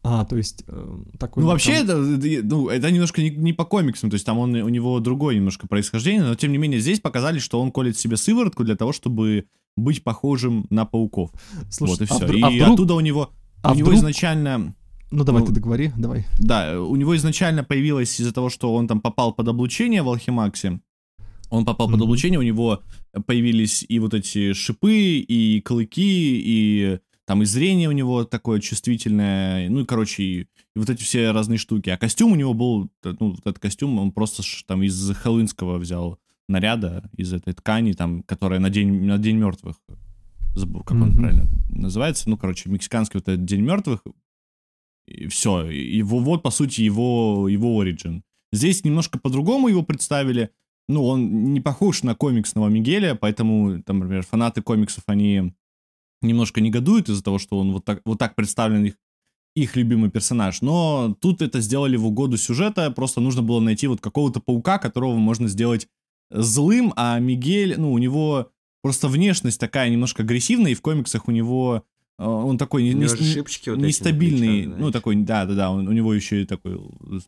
А, то есть э, такой. Ну вообще там... это, ну это немножко не, не по комиксам, то есть там он у него другое немножко происхождение, но тем не менее здесь показали, что он колет себе сыворотку для того, чтобы быть похожим на пауков. Слушай, вот и все. А и а вдруг... оттуда у него, а у вдруг... него изначально... Ну давай ну, ты договори, давай. Да, у него изначально появилось из-за того, что он там попал под облучение в Алхимаксе. Он попал mm-hmm. под облучение, у него появились и вот эти шипы, и клыки, и там и зрение у него такое чувствительное, ну и, короче, и, и вот эти все разные штуки. А костюм у него был, ну, вот этот костюм, он просто там из хэллоуинского взял наряда из этой ткани, там, которая на день, на день мертвых, забыл, как mm-hmm. он правильно называется, ну, короче, мексиканский вот этот день мертвых, и все, его, вот, по сути, его, его оригин. Здесь немножко по-другому его представили, ну, он не похож на комиксного Мигеля, поэтому, там, например, фанаты комиксов, они немножко негодуют из-за того, что он вот так, вот так представлен их, их любимый персонаж. Но тут это сделали в угоду сюжета, просто нужно было найти вот какого-то паука, которого можно сделать злым, а Мигель, ну, у него просто внешность такая немножко агрессивная, и в комиксах у него он такой не, не, вот нестабильный, плечах, ну такой, да, да, да, он, у него еще и такой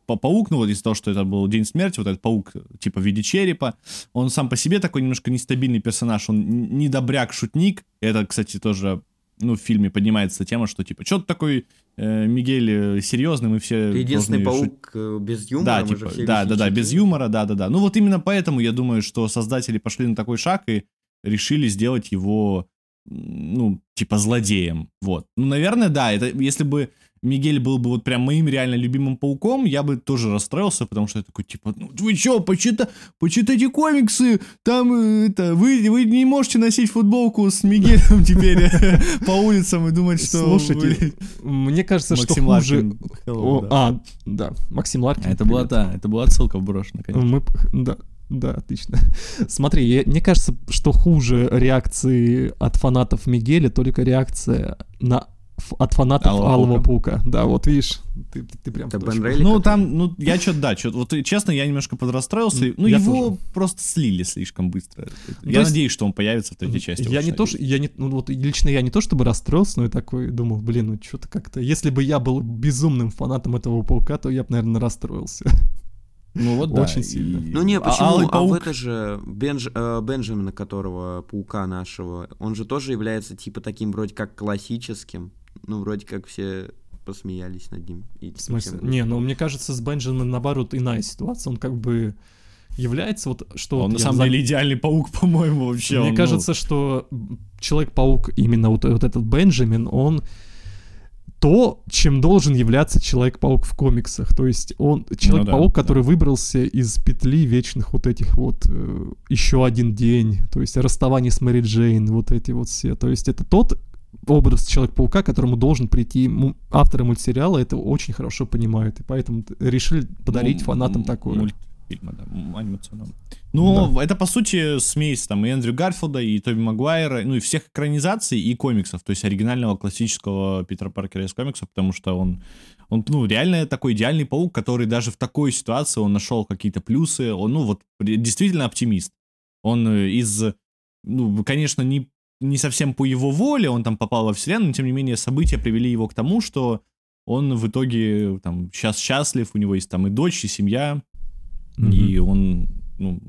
паук, ну вот из-за того, что это был день смерти, вот этот паук типа в виде черепа, он сам по себе такой немножко нестабильный персонаж, он не добряк, шутник, это, кстати, тоже ну, в фильме поднимается тема, что типа, что ты такой э, Мигель э, серьезный, мы все Единственный паук шут... Э, без юмора, да, типа, да, да, да, без юмора, да, да, да. Ну вот именно поэтому я думаю, что создатели пошли на такой шаг и решили сделать его, ну, типа злодеем, вот. Ну, наверное, да, это если бы Мигель был бы вот прям моим реально любимым пауком, я бы тоже расстроился, потому что я такой, типа, ну вы чё, почита, почитайте комиксы, там э, это, вы, вы не можете носить футболку с Мигелем (laughs) теперь (laughs) по улицам и думать, что... Слушайте, мне кажется, что хуже... А, да, Максим Ларкин. Это была, да, это была отсылка вброшена, конечно. Мы, да, да, отлично. (laughs) Смотри, я, мне кажется, что хуже реакции от фанатов Мигеля только реакция на от фанатов Алого, Алого Паука. Да, вот видишь, ты, ты прям... Это Бен Рейли, ну, там, ну, я что-то, да, что вот честно, я немножко подрастроился. Ну, я его тоже. просто слили слишком быстро. Ну, я есть, надеюсь, что он появится в третьей части. Я не то, что, я не, ну, вот лично я не то, чтобы расстроился, но я такой думал, блин, ну, что-то как-то... Если бы я был безумным фанатом этого Паука, то я бы, наверное, расстроился. (laughs) Ну вот да. Очень сильно. Ну не, а почему? А, а в это же Бенж, э, Бенджамина, которого паука нашего, он же тоже является типа таким вроде как классическим ну, вроде как все посмеялись над ним. И, в смысле? Не, ну, мне кажется, с Бенджином, наоборот, иная ситуация. Он как бы является вот что... Он вот на самом деле идеальный паук, (laughs) по-моему, вообще. Мне Он, ну, кажется, что Человек-паук, именно вот, вот этот Бенджамин, он то, чем должен являться Человек-паук в комиксах. То есть он Человек-паук, да, который выбрался из петли вечных вот этих вот э, еще один день, то есть расставание с Мэри Джейн, вот эти вот все. То есть это тот образ Человека-паука, к которому должен прийти авторы мультсериала, это очень хорошо понимают, и поэтому решили подарить ну, фанатам такое. Мультфильма, да, анимационного. Ну, это, по сути, смесь там и Эндрю Гарфилда, и Тоби Магуайра, ну, и всех экранизаций и комиксов, то есть оригинального классического Питера Паркера из комиксов, потому что он, он, ну, реально такой идеальный паук, который даже в такой ситуации он нашел какие-то плюсы, он, ну, вот, действительно оптимист. Он э, из, ну, конечно, не, не совсем по его воле он там попал во вселенную, но, тем не менее, события привели его к тому, что он в итоге там сейчас счастлив, у него есть там и дочь, и семья, Мгм. и он, ну,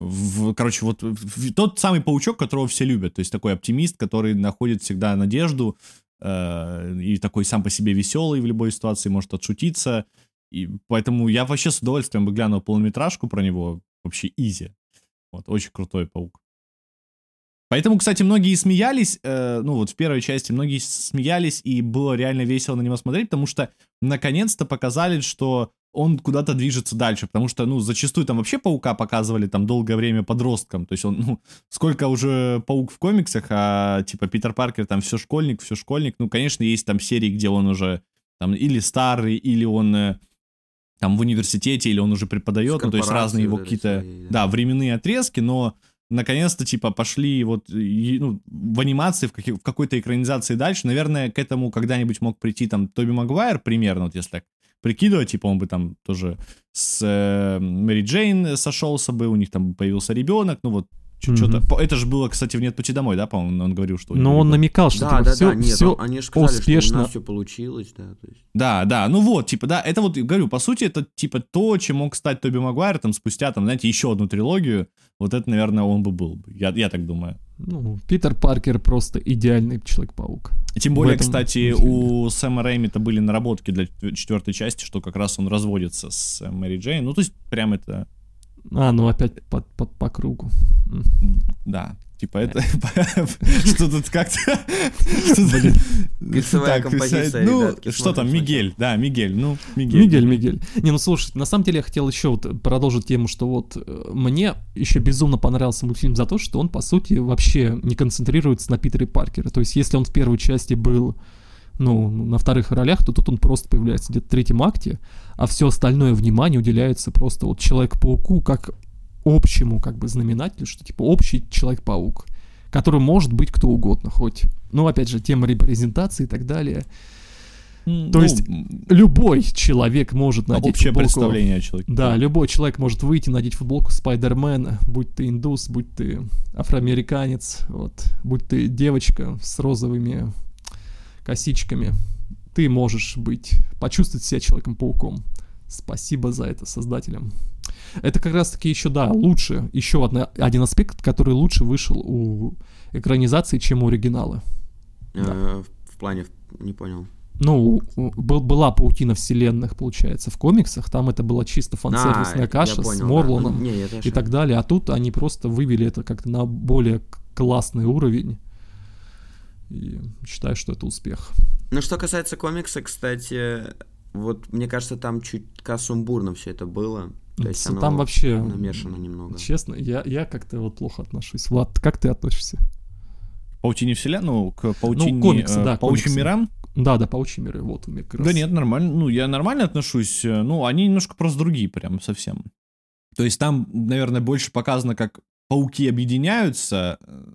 в- короче, вот в- тот самый паучок, которого все любят, то есть такой оптимист, который находит всегда надежду, э, и такой сам по себе веселый в любой ситуации, может отшутиться, и поэтому я вообще с удовольствием бы глянул полнометражку про него, вообще изи. Вот, очень крутой паук. Поэтому, кстати, многие смеялись, э, ну вот в первой части многие смеялись, и было реально весело на него смотреть, потому что наконец-то показали, что он куда-то движется дальше, потому что, ну, зачастую там вообще паука показывали там долгое время подростком, то есть он, (laughs) ну, сколько уже паук в комиксах, а типа Питер Паркер там все школьник, все школьник, ну, конечно, есть там серии, где он уже там или старый, или он э, там в университете, или он уже преподает, ну, то есть разные его какие-то, да, временные отрезки, но наконец-то, типа, пошли вот и, ну, в анимации, в, каких- в какой-то экранизации дальше. Наверное, к этому когда-нибудь мог прийти там Тоби Магуайр примерно, вот если так прикидывать, типа, он бы там тоже с э, Мэри Джейн сошелся бы, у них там появился ребенок, ну вот, Что-то... Это же было, кстати, в «Нет пути домой», да, по-моему, он говорил, что... у него Но он намекал, что Да, типа, да, все, да, нет, все они же сказали, что успешно. у нас все получилось, да, то есть. Да, да, ну вот, типа, да, это вот, говорю, по сути, это, типа, то, чем мог стать Тоби Магуайр, там, спустя, там, знаете, еще одну трилогию, вот это, наверное, он бы был бы, я, я так думаю. Ну, Питер Паркер просто идеальный Человек-паук. Тем более, этом кстати, у Сэма Рэйми-то были наработки для четвертой части, что как раз он разводится с Мэри Джейн, ну, то есть, прям это, А, ну опять по, по, по кругу. Да, типа, это, (laughs) что тут как-то... (laughs) что-то- Э. Кольцевая композиция, Ну, что там, Мигель, да, Мигель, ну, Мигель. Мигель, Мигель. Не, ну слушай, на самом деле я хотел еще вот продолжить тему, что вот э, мне еще безумно понравился мультфильм за то, что он, по сути, вообще не концентрируется на Питере Паркере. То есть, если он в первой части был, ну, на вторых ролях, то тут он просто появляется где-то в третьем акте, а все остальное внимание уделяется просто вот Человеку-пауку как общему как бы знаменателю, что типа общий Человек-паук, который может быть кто угодно, хоть, ну, опять же, тема репрезентации и так далее. То ну, есть Любой человек может надеть общее футболку. представление о человеке. Да, любой человек может выйти, надеть футболку Спайдермена, будь ты индус, будь ты афроамериканец, вот, будь ты девочка с розовыми косичками, ты можешь быть, почувствовать себя Человеком-пауком. Спасибо за это создателям. Это как раз-таки еще, да, лучше, еще одна, один аспект, который лучше вышел у экранизации, чем у оригинала. Э, В плане, не понял. Ну, был- была паутина вселенных, получается, в комиксах, там это была чисто фан-сервисная А, каша я с понял, да. Морланом Не, и так далее, а тут они просто вывели это как-то на более классный уровень. И считаю, что это успех. Ну, что касается комикса, кстати, вот мне кажется, там чуть сумбурно все это было. То есть оно там вообще, намешано немного. честно, я, я как-то вот плохо отношусь. Влад, как ты относишься? Паутине вселенной, ну, к паутине, комиксы, э, да, паучьим мирам? Да, да, паучьи миры, вот у меня как раз. Да нет, нормально. Ну, я нормально отношусь. э, Ну, они немножко просто другие прям совсем. То есть там, наверное, больше показано, как пауки объединяются э,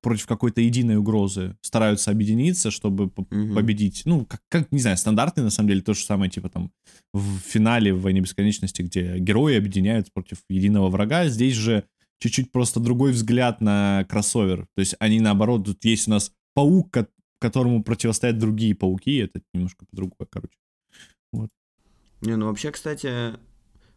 против какой-то единой угрозы, стараются объединиться, чтобы Мгм. победить. Ну, как, как, не знаю, стандартный, на самом деле, то же самое, типа там в финале в «Войне бесконечности», где герои объединяются против единого врага. Здесь же чуть-чуть просто другой взгляд на кроссовер. То есть они, наоборот, тут есть у нас паук, ко- которому противостоят другие пауки, это немножко по-другому, короче. Не, ну вообще, кстати,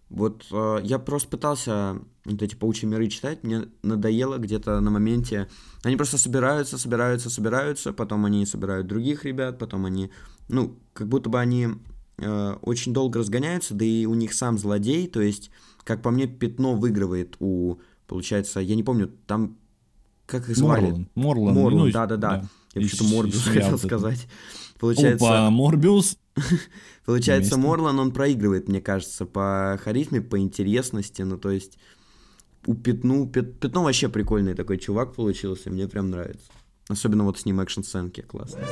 вот э, я просто пытался вот эти паучьи миры читать, мне надоело где-то на моменте. Они просто собираются, собираются, собираются, потом они собирают других ребят, потом они, ну, как будто бы они э, очень долго разгоняются, да и у них сам злодей, то есть, как по мне, пятно выигрывает у, получается, я не помню, там, как их звали? Морлан. Морлан. Морлан, ну, да. Я И что-то с- Морбиус хотел сказать. Получается, Опа, Морбиус. (laughs) получается вместе. Морлан, он проигрывает, мне кажется, по харизме, по интересности, ну, то есть, у Пятну, Пят- Пятно вообще прикольный такой чувак получился, мне прям нравится. Особенно вот с ним экшн-сценки классные.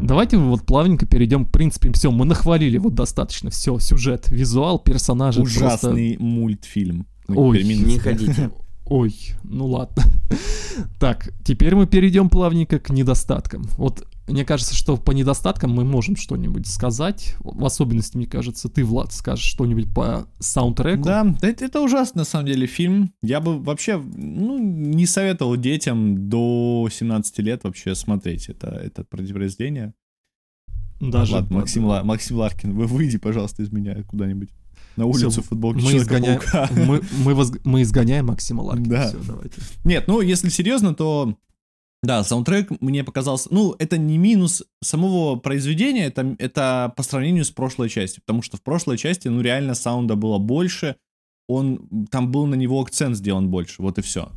Давайте вот плавненько перейдем, в принципе, все, мы нахвалили вот достаточно, все, сюжет, визуал, персонажи. просто- Ужасный мультфильм. Мы Ой, Не ходите. (laughs) Ой, ну ладно. (laughs) Так, теперь мы перейдем плавненько к недостаткам. Вот мне кажется, что по недостаткам мы можем что-нибудь сказать. В особенности, мне кажется, ты, Влад, скажешь что-нибудь по саундтреку. Да, это, это ужасный на самом деле фильм. Я бы вообще ну, не советовал детям до 17 лет вообще смотреть это, это произведение. Даже Ладно, по- Максим, Ла- Максим Ларкин, вы выйди, пожалуйста, из меня куда-нибудь. На улицу в футболке мы изгоняем, мы, мы, воз- мы изгоняем Максима (laughs) Ларкина. Да. Всё, давайте. Нет, ну если серьезно, то да, саундтрек мне показался, ну это не минус самого произведения, это, это по сравнению с прошлой частью, потому что в прошлой части, ну реально саунда было больше, он, там был на него акцент сделан больше, вот и все.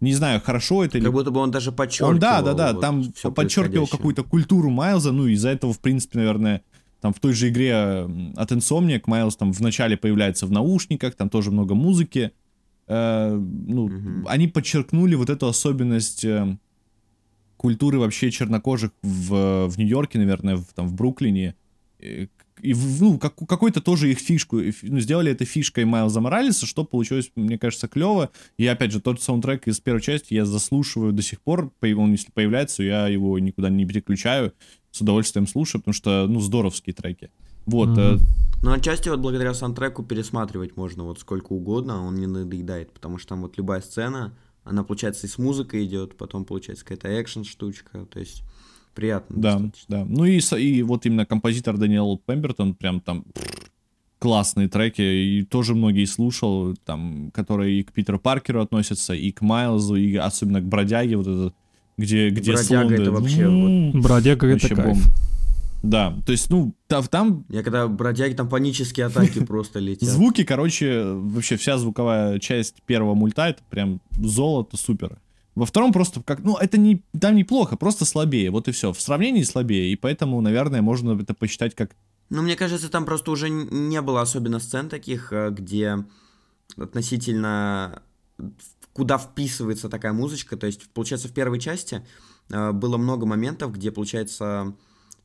Не знаю, хорошо это или Как будто бы он даже подчеркивал. он, да, да, да, вот там подчеркивал какую-то культуру Майлза, ну, из-за этого, в принципе, наверное, там в той же игре от Insomniac Майлз там вначале появляется в наушниках, там тоже много музыки. Э, ну, Мгм. они подчеркнули вот эту особенность э, культуры вообще чернокожих в, в Нью-Йорке, наверное, в, там в Бруклине. И, в- ну, как, какой-то тоже их фишку, фи- ну, сделали это фишкой Майлза Моралеса, что получилось, мне кажется, клево. И опять же, тот саундтрек из первой части я заслушиваю до сих пор. По- Он, если появляется, я его никуда не переключаю. С удовольствием слушаю, потому что, ну, здоровские треки. Вот. Э, Ну, отчасти вот благодаря саундтреку пересматривать можно вот сколько угодно, он не надоедает, потому что там вот любая сцена, она, получается, и с музыкой идет, потом, получается, какая-то экшн-штучка, то есть приятно Да, достаточно. да. Ну и, и вот именно композитор Даниэл Пембертон прям там классные треки, и тоже многие слушал, там, которые и к Питеру Паркеру относятся, и к Майлзу, и особенно к Бродяге, вот этот, где, где Бродяга слон, это да, вообще м, Бродяга это вообще кайф. бомба. Да, то есть, ну, та- там Я когда бродяги, там панические атаки (laughs) просто летят. звуки, короче, вообще вся звуковая часть первого мульта, это прям золото, супер. Во втором просто как, ну, это не, там неплохо, просто слабее, вот и все. В сравнении слабее, и поэтому, наверное, можно это посчитать как Ну, мне кажется, там просто уже не было особенно сцен таких, э, где относительно куда вписывается такая музычка. То есть, получается, в первой части э, было много моментов, где, получается,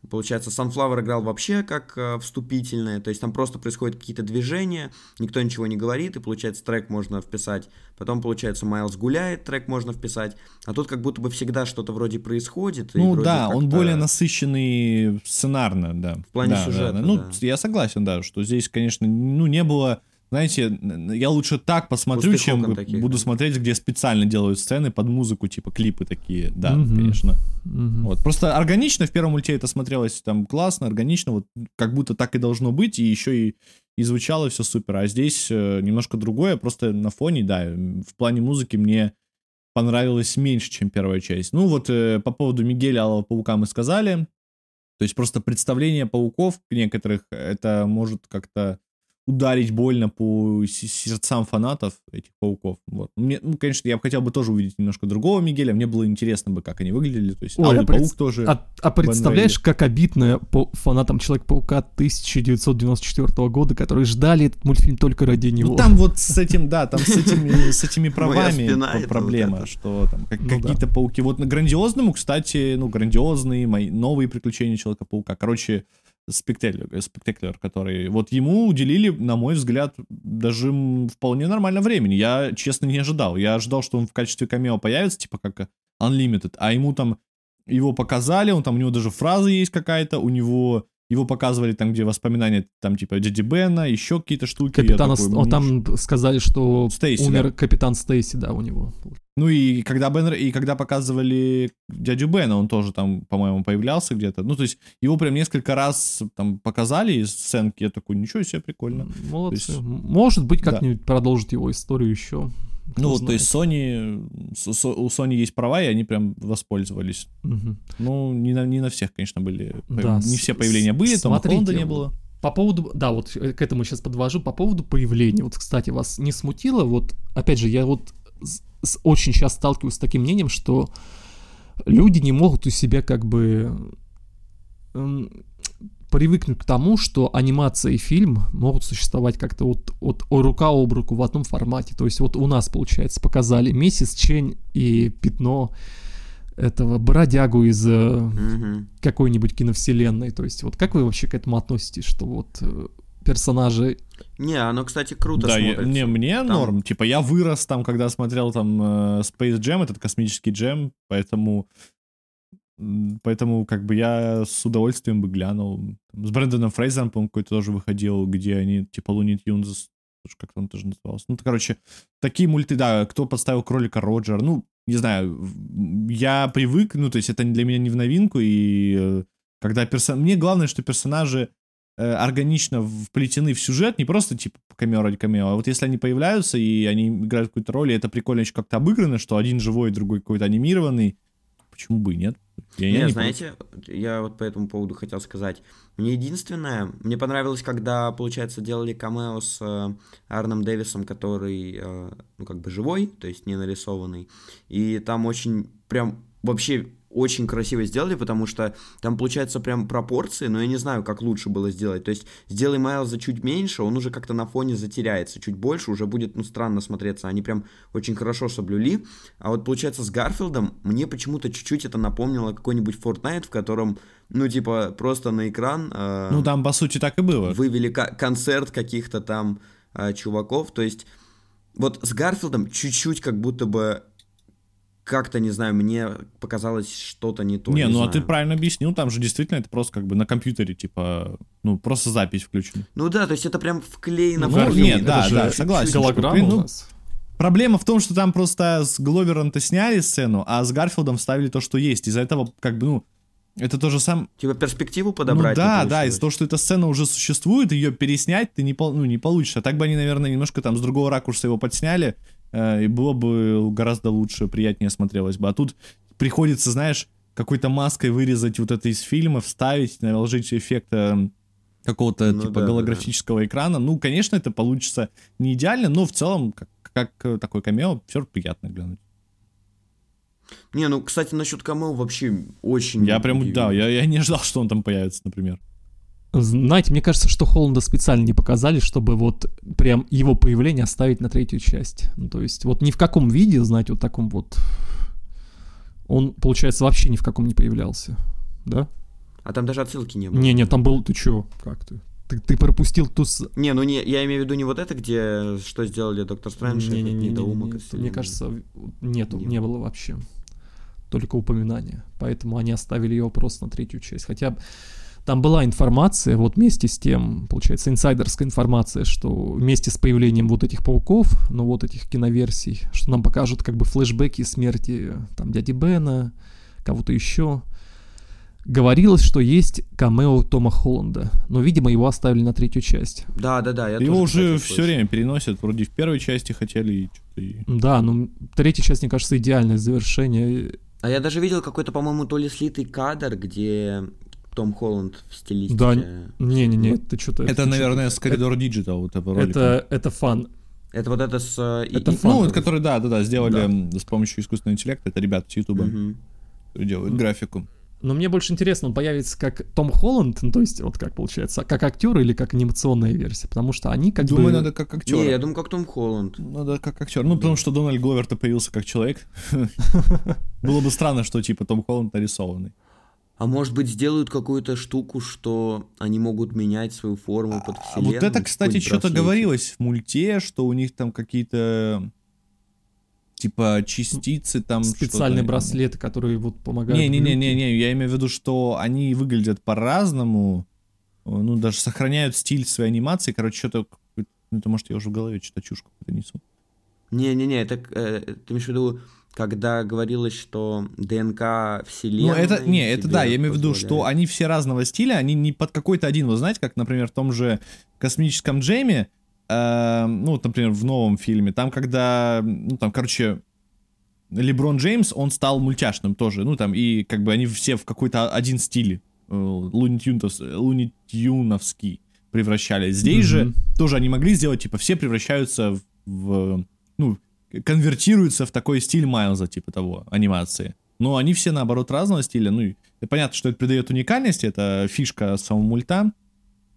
получается, Sunflower играл вообще как э, вступительное, то есть там просто происходят какие-то движения, никто ничего не говорит, и, получается, трек можно вписать. Потом, получается, Майлз гуляет, трек можно вписать. А тут как будто бы всегда что-то вроде происходит. Ну да, он более насыщенный сценарно, да. В плане сюжета, Ну, да. я согласен, да, что здесь, конечно, ну, не было... Знаете, я лучше так посмотрю, Пустых чем таких, буду да. смотреть, где специально делают сцены под музыку, типа клипы такие. Да, Мгм. конечно. Мгм. Вот. Просто органично в первом мульте это смотрелось там классно, органично, вот как будто так и должно быть, и еще и, и звучало все супер. А здесь э, немножко другое, просто на фоне, да, в плане музыки мне понравилось меньше, чем первая часть. Ну вот э, по поводу Мигеля Алого Паука мы сказали. То есть просто представление пауков некоторых, это может как-то ударить больно по сердцам фанатов этих пауков. Вот. Мне, ну, конечно, я бы хотел бы тоже увидеть немножко другого Мигеля. Мне было интересно бы, как они выглядели. То есть Ой, Алый а пред- паук тоже. А, а представляешь, как обидно по фанатам Человека-паука 1994 года, которые ждали этот мультфильм только ради него. Ну там вот с этим, да, там с этими, (laughs) с этими правами проблема, что там как- Ну да. какие-то пауки. Вот на грандиозному, кстати, ну, грандиозные, мои новые приключения Человека-паука. Короче, спектакль, спектаклер, который... Вот ему уделили, на мой взгляд, даже вполне нормально времени. Я, честно, не ожидал. Я ожидал, что он в качестве камео появится, типа как Unlimited, а ему там... Его показали, он там, у него даже фраза есть какая-то, у него... Его показывали там, где воспоминания, там, типа, дяди Бена, еще какие-то штуки. Капитана, такой, «Ну, там сказали, что Стейси, умер да. капитан Стейси, да, у него. Ну и когда Бен, и когда показывали дядю Бена, он тоже там, по-моему, появлялся где-то. Ну, то есть его прям несколько раз там показали из сценки. Я такой, ничего себе, прикольно. Молодцы. То есть- Может быть, Да. как-нибудь продолжит его историю еще. Ну, вот, то знает. есть Sony, у Sony есть права, и они прям воспользовались. Мгм. Ну, не на, не на всех, конечно, были. Да, не все появления были, там Холланда не было. По поводу, да, вот э, к этому сейчас подвожу, по поводу появления. Вот, кстати, вас не смутило? Вот, опять же, я вот с- очень сейчас сталкиваюсь с таким мнением, что люди не могут у себя как бы привыкнуть к тому, что анимация и фильм могут существовать как-то вот, вот о- рука об руку в одном формате. То есть вот у нас, получается, показали Миссис Чень и Пятно этого бродягу из Мгм. какой-нибудь киновселенной. То есть, вот как вы вообще к этому относитесь, что вот э, персонажи... Не, оно, кстати, круто Да, я- смотрится. не, мне Там- норм. Типа, я вырос там, когда смотрел там э, Space Jam, этот космический джем, поэтому поэтому как бы я с удовольствием бы глянул. С Брэндоном Фрейзером, по-моему, какой-то тоже выходил, где они, типа, Луни Тюнс, как он тоже назывался. Ну, короче, такие мульты, да, кто подставил кролика Роджер, ну, не знаю, я привык, ну, то есть это для меня не в новинку, и э, когда персон... Мне главное, что персонажи э, органично вплетены в сюжет, не просто типа камео ради камео, а вот если они появляются и они играют какую-то роль, и это прикольно еще как-то обыграно, что один живой, другой какой-то анимированный, почему бы и нет? Я, я Не, не знаете, я вот по этому поводу хотел сказать. Мне единственное, мне понравилось, когда, получается, делали камео с э, Арном Дэвисом, который, э, ну, как бы живой, то есть не нарисованный. И там очень, прям, вообще очень красиво сделали, потому что там получается прям пропорции, но я не знаю, как лучше было сделать. То есть сделай Майлза чуть меньше, он уже как-то на фоне затеряется, чуть больше уже будет, ну, странно смотреться. Они прям очень хорошо соблюли. А вот получается с Гарфилдом мне почему-то чуть-чуть это напомнило какой-нибудь Fortnite, в котором, ну, типа, просто на экран э, Ну, там, по сути, так и было. вывели концерт каких-то там э, чуваков. То есть вот с Гарфилдом чуть-чуть как будто бы как-то, не знаю, мне показалось что-то не то. не, ну а знаю. ты правильно объяснил, там же действительно это просто как бы на компьютере, типа, ну, просто запись включена. Ну да, то есть это прям вклеено Ну, в фильм. нет, да, же да, согласен. Голограмма Ну, у нас. Проблема в том, что там просто с Гловером-то сняли сцену, а с Гарфилдом вставили то, что есть. Из-за этого, как бы, ну, это тоже сам... Типа перспективу подобрать. ну не да, да, из-за того, что эта сцена уже существует, ее переснять ты не, пол- ну, не получишь. А так бы они, наверное, немножко там с другого ракурса его подсняли, и было бы гораздо лучше, приятнее смотрелось бы. А тут приходится, знаешь, какой-то маской вырезать вот это из фильма, вставить, наложить эффект э, какого-то Ну типа да, да, голографического экрана. Ну, конечно, это получится не идеально, но в целом, как, как э, такой камео, все приятно глянуть. Не, ну, кстати, насчет камео вообще очень... Я прям, удивил. да, я, я не ожидал, что он там появится, например. Знаете, мне кажется, что Холланда специально не показали, чтобы вот прям его появление оставить на третью часть. Ну, то есть вот ни в каком виде, знаете, вот таком вот... Он, получается, вообще ни в каком не появлялся. Да? А там даже отсылки не было. Не-не, там был... Ты чё? Как ты? Ты, ты пропустил ту... Не, ну не, я имею в виду не вот это, где что сделали Доктор Стрэндж, этот Не-не-не-не-не, недоумок из Мне вселенной. кажется, нету, Не не было вообще. Только упоминания. Поэтому они оставили его просто на третью часть. Хотя там была информация, вот вместе с тем, получается, инсайдерская информация, что вместе с появлением вот этих пауков, ну вот этих киноверсий, что нам покажут как бы флешбеки смерти там дяди Бена, кого-то еще. Говорилось, что есть камео Тома Холланда, но, видимо, его оставили на третью часть. Да, да, да. Я Его тоже, уже кстати, все слышал. время переносят, вроде в первой части хотели и что-то и... Да, ну третья часть, мне кажется, идеальное завершение. А я даже видел какой-то, по-моему, то ли слитый кадр, где Том Холланд в стилистике. Да, Не-не-не, это что-то... Это, наверное, с коридор Digital, вот этого ролика. Это, это фан. Это вот это с... э, Это и- фан. Ну, вот, который, да, да, да, сделали Да. с помощью искусственного интеллекта, это ребята с Ютуба, которые делают графику. Но мне больше интересно, он появится как Том Холланд, ну, то есть, вот как получается, как актер или как анимационная версия, потому что они как Думаю, бы... надо как актер. Не, я думаю, как Том Холланд. Надо как актер. Ну, потому что Дональд Гловер-то появился как человек. (laughs) Было бы странно, что типа Том Холланд нарисованный. А может быть, сделают какую-то штуку, что они могут менять свою форму под А вселенную? вот это, кстати, что-то говорилось в мульте, что у них там какие-то типа частицы там специальные что-то. браслеты, которые вот помогают... Не-не-не-не, я имею в виду, что они выглядят по-разному, э, ну, даже сохраняют стиль своей анимации, короче, что-то, ну, это, может, я уже в голове что-то чушь какую-то несу. Не-не-не, это э, ты имеешь в виду, когда говорилось, что ДНК вселенной... Ну, это, не, это да, я имею в виду, что они все разного стиля, они не под какой-то один, вы знаете, как, например, в том же космическом джеме, э, ну, вот, например, в новом фильме, там, когда, ну, там, короче, Леброн Джеймс, он стал мультяшным тоже, ну, там, и как бы они все в какой-то один стиль э, лунитюновский превращались. Здесь mm-hmm. же тоже они могли сделать, типа, все превращаются в, в, ну, конвертируются в такой стиль Майлза, типа того, анимации. Но они все, наоборот, разного стиля. Ну, понятно, что это придает уникальности, это фишка самого мульта.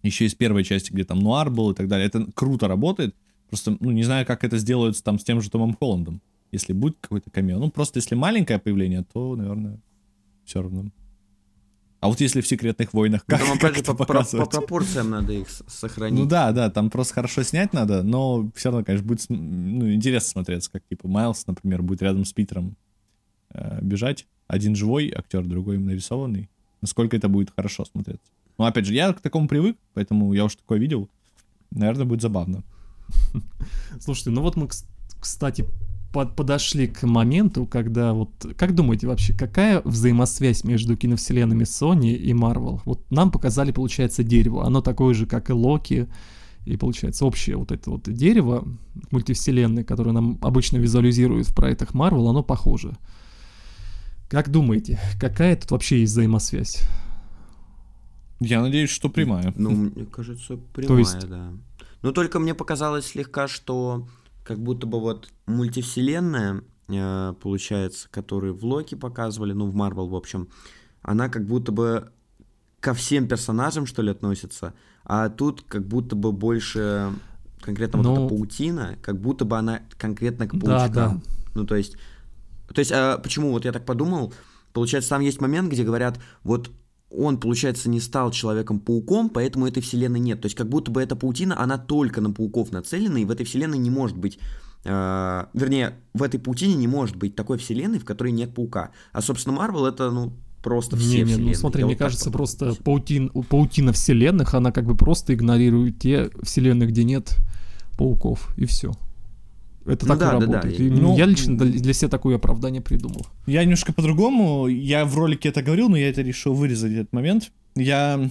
Еще из первой части, где там нуар был и так далее. Это круто работает. Просто, ну, не знаю, как это сделают там с тем же Томом Холландом. Если будет какой-то камео. Ну, просто если маленькое появление, то, наверное, все равно. А вот если в секретных войнах, как, ну, там, опять же, по, по, по пропорциям надо их сохранить. Ну да, да, там просто хорошо снять надо, но все равно, конечно, будет ну, интересно смотреться, как типа Майлз, например, будет рядом с Питером э, бежать. Один живой актер, другой нарисованный. Насколько это будет хорошо смотреться. Ну, опять же, я к такому привык, поэтому я уж такое видел. Наверное, будет забавно. (laughs) Слушайте, ну вот мы, кстати, под, подошли к моменту, когда вот... Как думаете вообще, какая взаимосвязь между киновселенными Sony и Marvel? Вот нам показали, получается, дерево. Оно такое же, как и Локи. И получается общее вот это вот дерево мультивселенной, которое нам обычно визуализируют в проектах Marvel, оно похоже. Как думаете, какая тут вообще есть взаимосвязь? Я надеюсь, что прямая. Ну, мне кажется, прямая, То есть... да. Но только мне показалось слегка, что как будто бы вот мультивселенная, э, получается, которую в Локи показывали, ну, в Марвел, в общем, она как будто бы ко всем персонажам, что ли, относится, а тут как будто бы больше конкретно ну, вот эта паутина, как будто бы она конкретно к паучкам. Да, да. Ну, то есть, то есть, а почему, вот я так подумал, получается, там есть момент, где говорят, вот он, получается, не стал Человеком-пауком, поэтому этой вселенной нет. То есть как будто бы эта паутина, она только на пауков нацелена, и в этой вселенной не может быть... Э, вернее, в этой паутине не может быть такой вселенной, в которой нет паука. А, собственно, Марвел это, ну, просто все не, не, ну, вселенные. Ну смотри, Я мне вот кажется, просто паутин, паутина вселенных, она как бы просто игнорирует те вселенные, где нет пауков, и все. Это ну, так да, и работает. Да, да. И, ну, я лично для себя такое оправдание придумал. Я немножко по-другому. Я в ролике это говорил, но я это решил вырезать этот момент. Я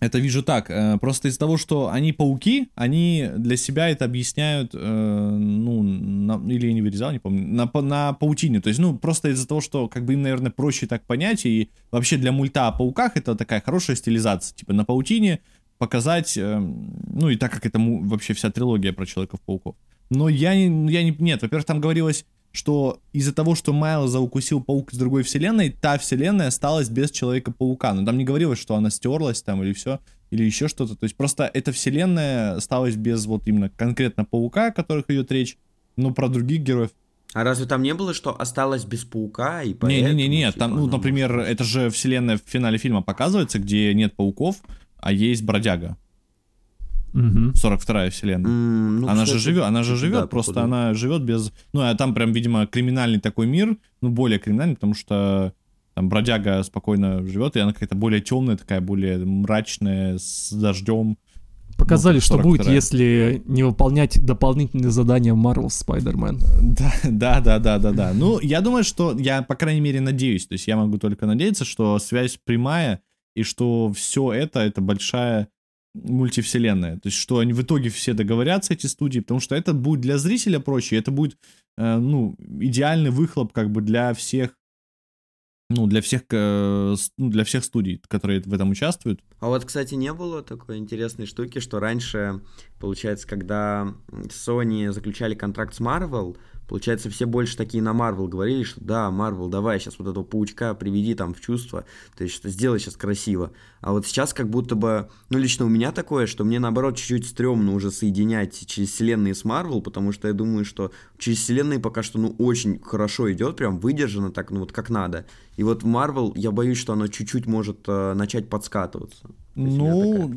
это вижу так. Э, просто из-за того, что они пауки, они для себя это объясняют, э, ну, на, или я не вырезал, не помню, на, на паутине. То есть, ну, просто из-за того, что, как бы им, наверное, проще так понять, и вообще для мульта о пауках это такая хорошая стилизация. Типа на паутине показать, э, ну, и так как это вообще вся трилогия про Человеков-пауков. Но я не, я не, нет, во-первых, там говорилось, что из-за того, что Майлза укусил паук из другой вселенной, та вселенная осталась без Человека-паука. Но там не говорилось, что она стерлась там или все, или еще что-то. То есть просто эта вселенная осталась без вот именно конкретно паука, о которых идет речь, но про других героев. А разве там не было, что осталось без паука и поэтому... Не-не-не, типа, там, ну, например, может... это же вселенная в финале фильма показывается, где нет пауков, а есть бродяга. Угу. 42-я вселенная. Mm, ну, она, кстати, же живет, она же живет, да, просто походу. она живет без... Ну, а там прям, видимо, криминальный такой мир, ну, более криминальный, потому что там бродяга спокойно живет, и она какая-то более темная, такая более мрачная, с дождем. Показали, ну, что будет, если не выполнять дополнительные задания Marvel Spider-Man. Да, да, да, да, да, да. Ну, я думаю, что я, по крайней мере, надеюсь, то есть я могу только надеяться, что связь прямая, и что все это, это большая мультивселенная. То есть, что они в итоге все договорятся, эти студии, потому что это будет для зрителя проще, это будет, э, ну, идеальный выхлоп как бы для всех ну, для всех, э, ну, для всех студий, которые в этом участвуют. А вот, кстати, не было такой интересной штуки, что раньше, получается, когда Sony заключали контракт с Marvel, Получается, все больше такие на Марвел говорили, что да, Марвел, давай сейчас вот этого паучка приведи там в чувство, то есть что сделай сейчас красиво. А вот сейчас как будто бы, ну лично у меня такое, что мне наоборот чуть-чуть стрёмно уже соединять через вселенные с Марвел, потому что я думаю, что через вселенные пока что ну очень хорошо идет, прям выдержано так, ну вот как надо. И вот Марвел, я боюсь, что оно чуть-чуть может э, начать подскатываться. Ну,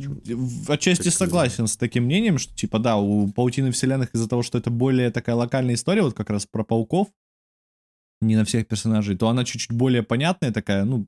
отчасти согласен с таким мнением, что, типа, да, у паутины вселенных из-за того, что это более такая локальная история, вот как раз про пауков, не на всех персонажей, то она чуть-чуть более понятная такая, ну,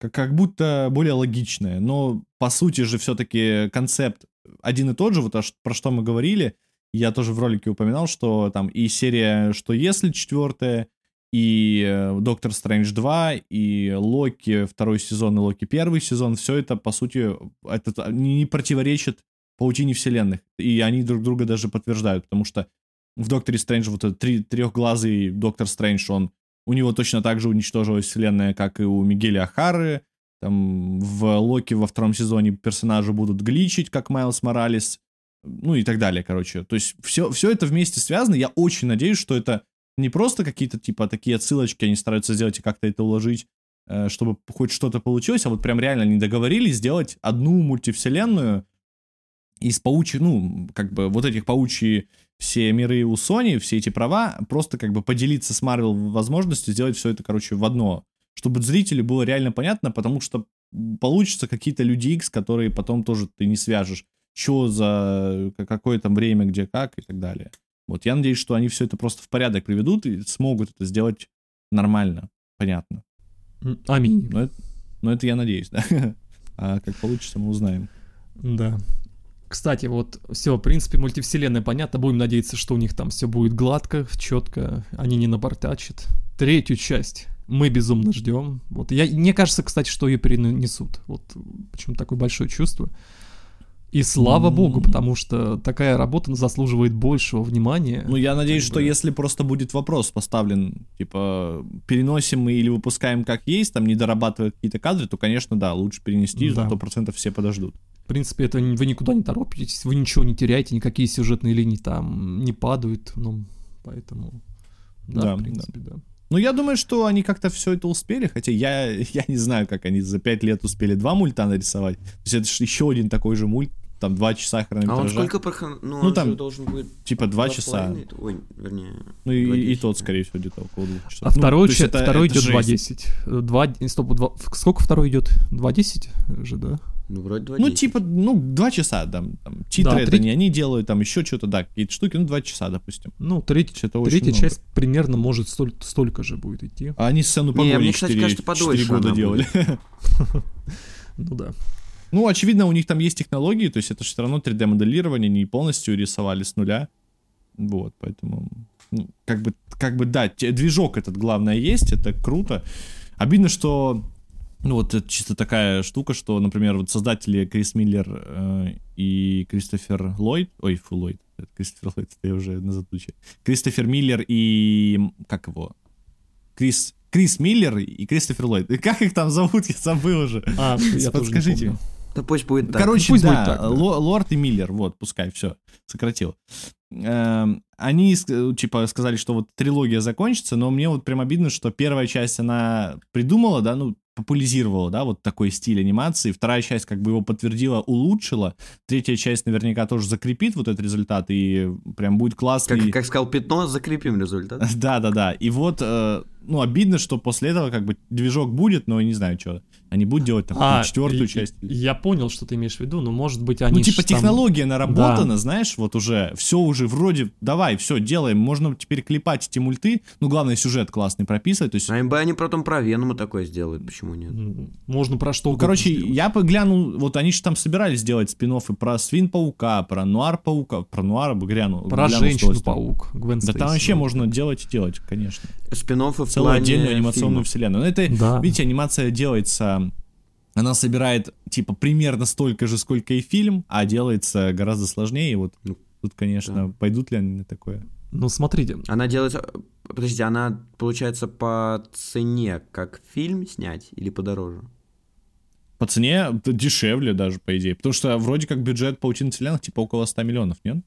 как, как будто более логичная. Но, по сути же, все-таки концепт один и тот же, вот про что мы говорили, я тоже в ролике упоминал, что там и серия «Что если» четвертая, и э, Доктор Стрэндж 2, и Локи второй сезон, и Локи первый сезон, все это, по сути, это не противоречит паутине вселенных. И они друг друга даже подтверждают, потому что в Докторе Стрэндж вот этот три, трехглазый Доктор Стрэндж, он у него точно так же уничтожилась вселенная, как и у Мигеля Ахары. Там в Локи во втором сезоне персонажи будут гличить, как Майлз Моралес. Ну и так далее, короче. То есть все, все это вместе связано. Я очень надеюсь, что это не просто какие-то типа такие отсылочки они стараются сделать и как-то это уложить, э, чтобы хоть что-то получилось, а вот прям реально они договорились сделать одну мультивселенную из паучьи, ну, как бы вот этих паучьи все миры у Sony, все эти права, просто как бы поделиться с Marvel возможностью сделать все это, короче, в одно, чтобы зрителю было реально понятно, потому что получится какие-то люди X, которые потом тоже ты не свяжешь, что за какое там время, где как и так далее. Вот я надеюсь, что они все это просто в порядок приведут и смогут это сделать нормально, понятно. Аминь. Но это, но это я надеюсь, (laughs) да. А как получится, мы узнаем. Да. Кстати, вот все, в принципе, мультивселенная понятно. Будем надеяться, что у них там все будет гладко, четко, они не напортачат. Третью часть мы безумно ждем. Вот я, мне кажется, кстати, что ее перенесут. Вот почему такое большое чувство. И слава богу, потому что такая работа заслуживает большего внимания. Ну, я надеюсь, что если просто будет вопрос поставлен, типа, переносим мы или выпускаем как есть, там, не дорабатывая какие-то кадры, то, конечно, да, лучше перенести, да. 100% все подождут. В принципе, это вы никуда не торопитесь, вы ничего не теряете, никакие сюжетные линии там не падают, ну, поэтому... Да, да в принципе, да. да. Ну, я думаю, что они как-то все это успели, хотя я, (laughs) я не знаю, как они за пять лет успели два мульта нарисовать. То есть это же еще один такой же мульт, там два часа хронометража. А он сколько проход... ну, ну там должен быть типа два часа. Ой, вернее. Ну и, и тот, скорее всего, где-то около двух часов. А ну, второй, че... это, второй это идет 2.10. 2... Стоп, 2... сколько второй идет? 2.10 же, да? Ну, вроде 2 Ну, типа, ну, два часа, там, там титры да, это не они делают, там еще что-то, да, какие-то штуки, ну, два часа, допустим. Ну, треть, это третья часть примерно может столь, столько же будет идти. А они сцену погони не, мне, кстати, 4, кажется, 4 года делали. (laughs) Ну да. Ну, очевидно, у них там есть технологии, то есть это же все равно 3D-моделирование, не полностью рисовали с нуля. Вот, поэтому, ну, как бы, как бы, да, движок этот, главное, есть, это круто. Обидно, что ну вот это чисто такая штука, что, например, вот создатели Крис Миллер э, и Кристофер Ллойд, ой, фу, Ллойд, это Кристофер Ллойд, это я уже на затуче. Кристофер Миллер и, как его, Крис, Крис Миллер и Кристофер Ллойд. Как их там зовут, я забыл уже. А, я Подскажите. Да пусть будет так. Короче, пусть да, будет так, да. Лорд и Миллер, вот, пускай, все, сократил. Эм, они, типа, сказали, что вот трилогия закончится, но мне вот прям обидно, что первая часть, она придумала, да, ну, популяризировала, да, вот такой стиль анимации. Вторая часть как бы его подтвердила, улучшила. Третья часть наверняка тоже закрепит вот этот результат и прям будет классный. Как, как сказал Пятно, закрепим результат. (laughs) Да-да-да. И вот, э, ну, обидно, что после этого как бы движок будет, но не знаю, что. Они будут делать там а, четвертую часть. Я понял, что ты имеешь в виду, но может быть они... Ну, типа технология там... наработана, да. знаешь, вот уже, все уже вроде, давай, все, делаем, можно теперь клепать эти мульты, ну, главное, сюжет классный прописывать, то есть... А бы они потом про Венома такое сделают, почему нет? Можно про что ну, Короче, сделать. я поглянул, вот они же там собирались сделать спин и про Свин-паука, про Нуар-паука, про Нуара бы глянул. Про Женщину-паук, Гвен Да там вообще можно делать и делать, конечно. Спин в Целую плане отдельную анимационную фильма. вселенную. Но это, да. видите, анимация делается она собирает, типа, примерно столько же, сколько и фильм, а делается гораздо сложнее. И вот ну, тут, конечно, да. пойдут ли они на такое? Ну, смотрите. Она делается... Подождите, она, получается, по цене, как фильм снять или подороже? По цене дешевле даже, по идее. Потому что вроде как бюджет «Паутины вселенных» типа около 100 миллионов, нет?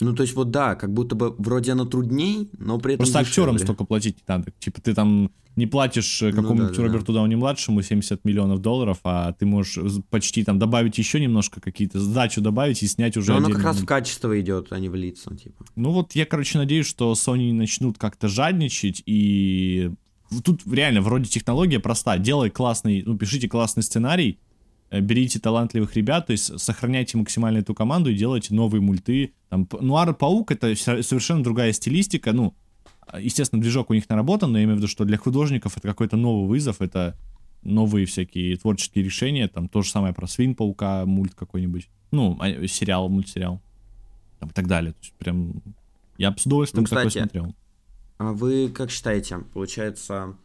Ну, то есть вот да, как будто бы вроде оно трудней, но при этом Просто дешевле. актерам столько платить не надо. Типа ты там не платишь э, какому-нибудь ну, да, Роберту да. Дауни-младшему 70 миллионов долларов, а ты можешь почти там добавить еще немножко какие-то, сдачу добавить и снять уже Но оно как раз в качество идет, а не в лица, типа. Ну вот я, короче, надеюсь, что Sony начнут как-то жадничать и... Тут реально вроде технология проста. Делай классный, ну, пишите классный сценарий, берите талантливых ребят, то есть сохраняйте максимально эту команду и делайте новые мульты. Там, Нуар Паук это совершенно другая стилистика, ну, естественно, движок у них наработан, но я имею в виду, что для художников это какой-то новый вызов, это новые всякие творческие решения, там то же самое про Свин Паука, мульт какой-нибудь, ну, а, сериал, мультсериал, там, и так далее. То есть прям я с удовольствием ну, кстати, такой смотрел. А вы как считаете, получается,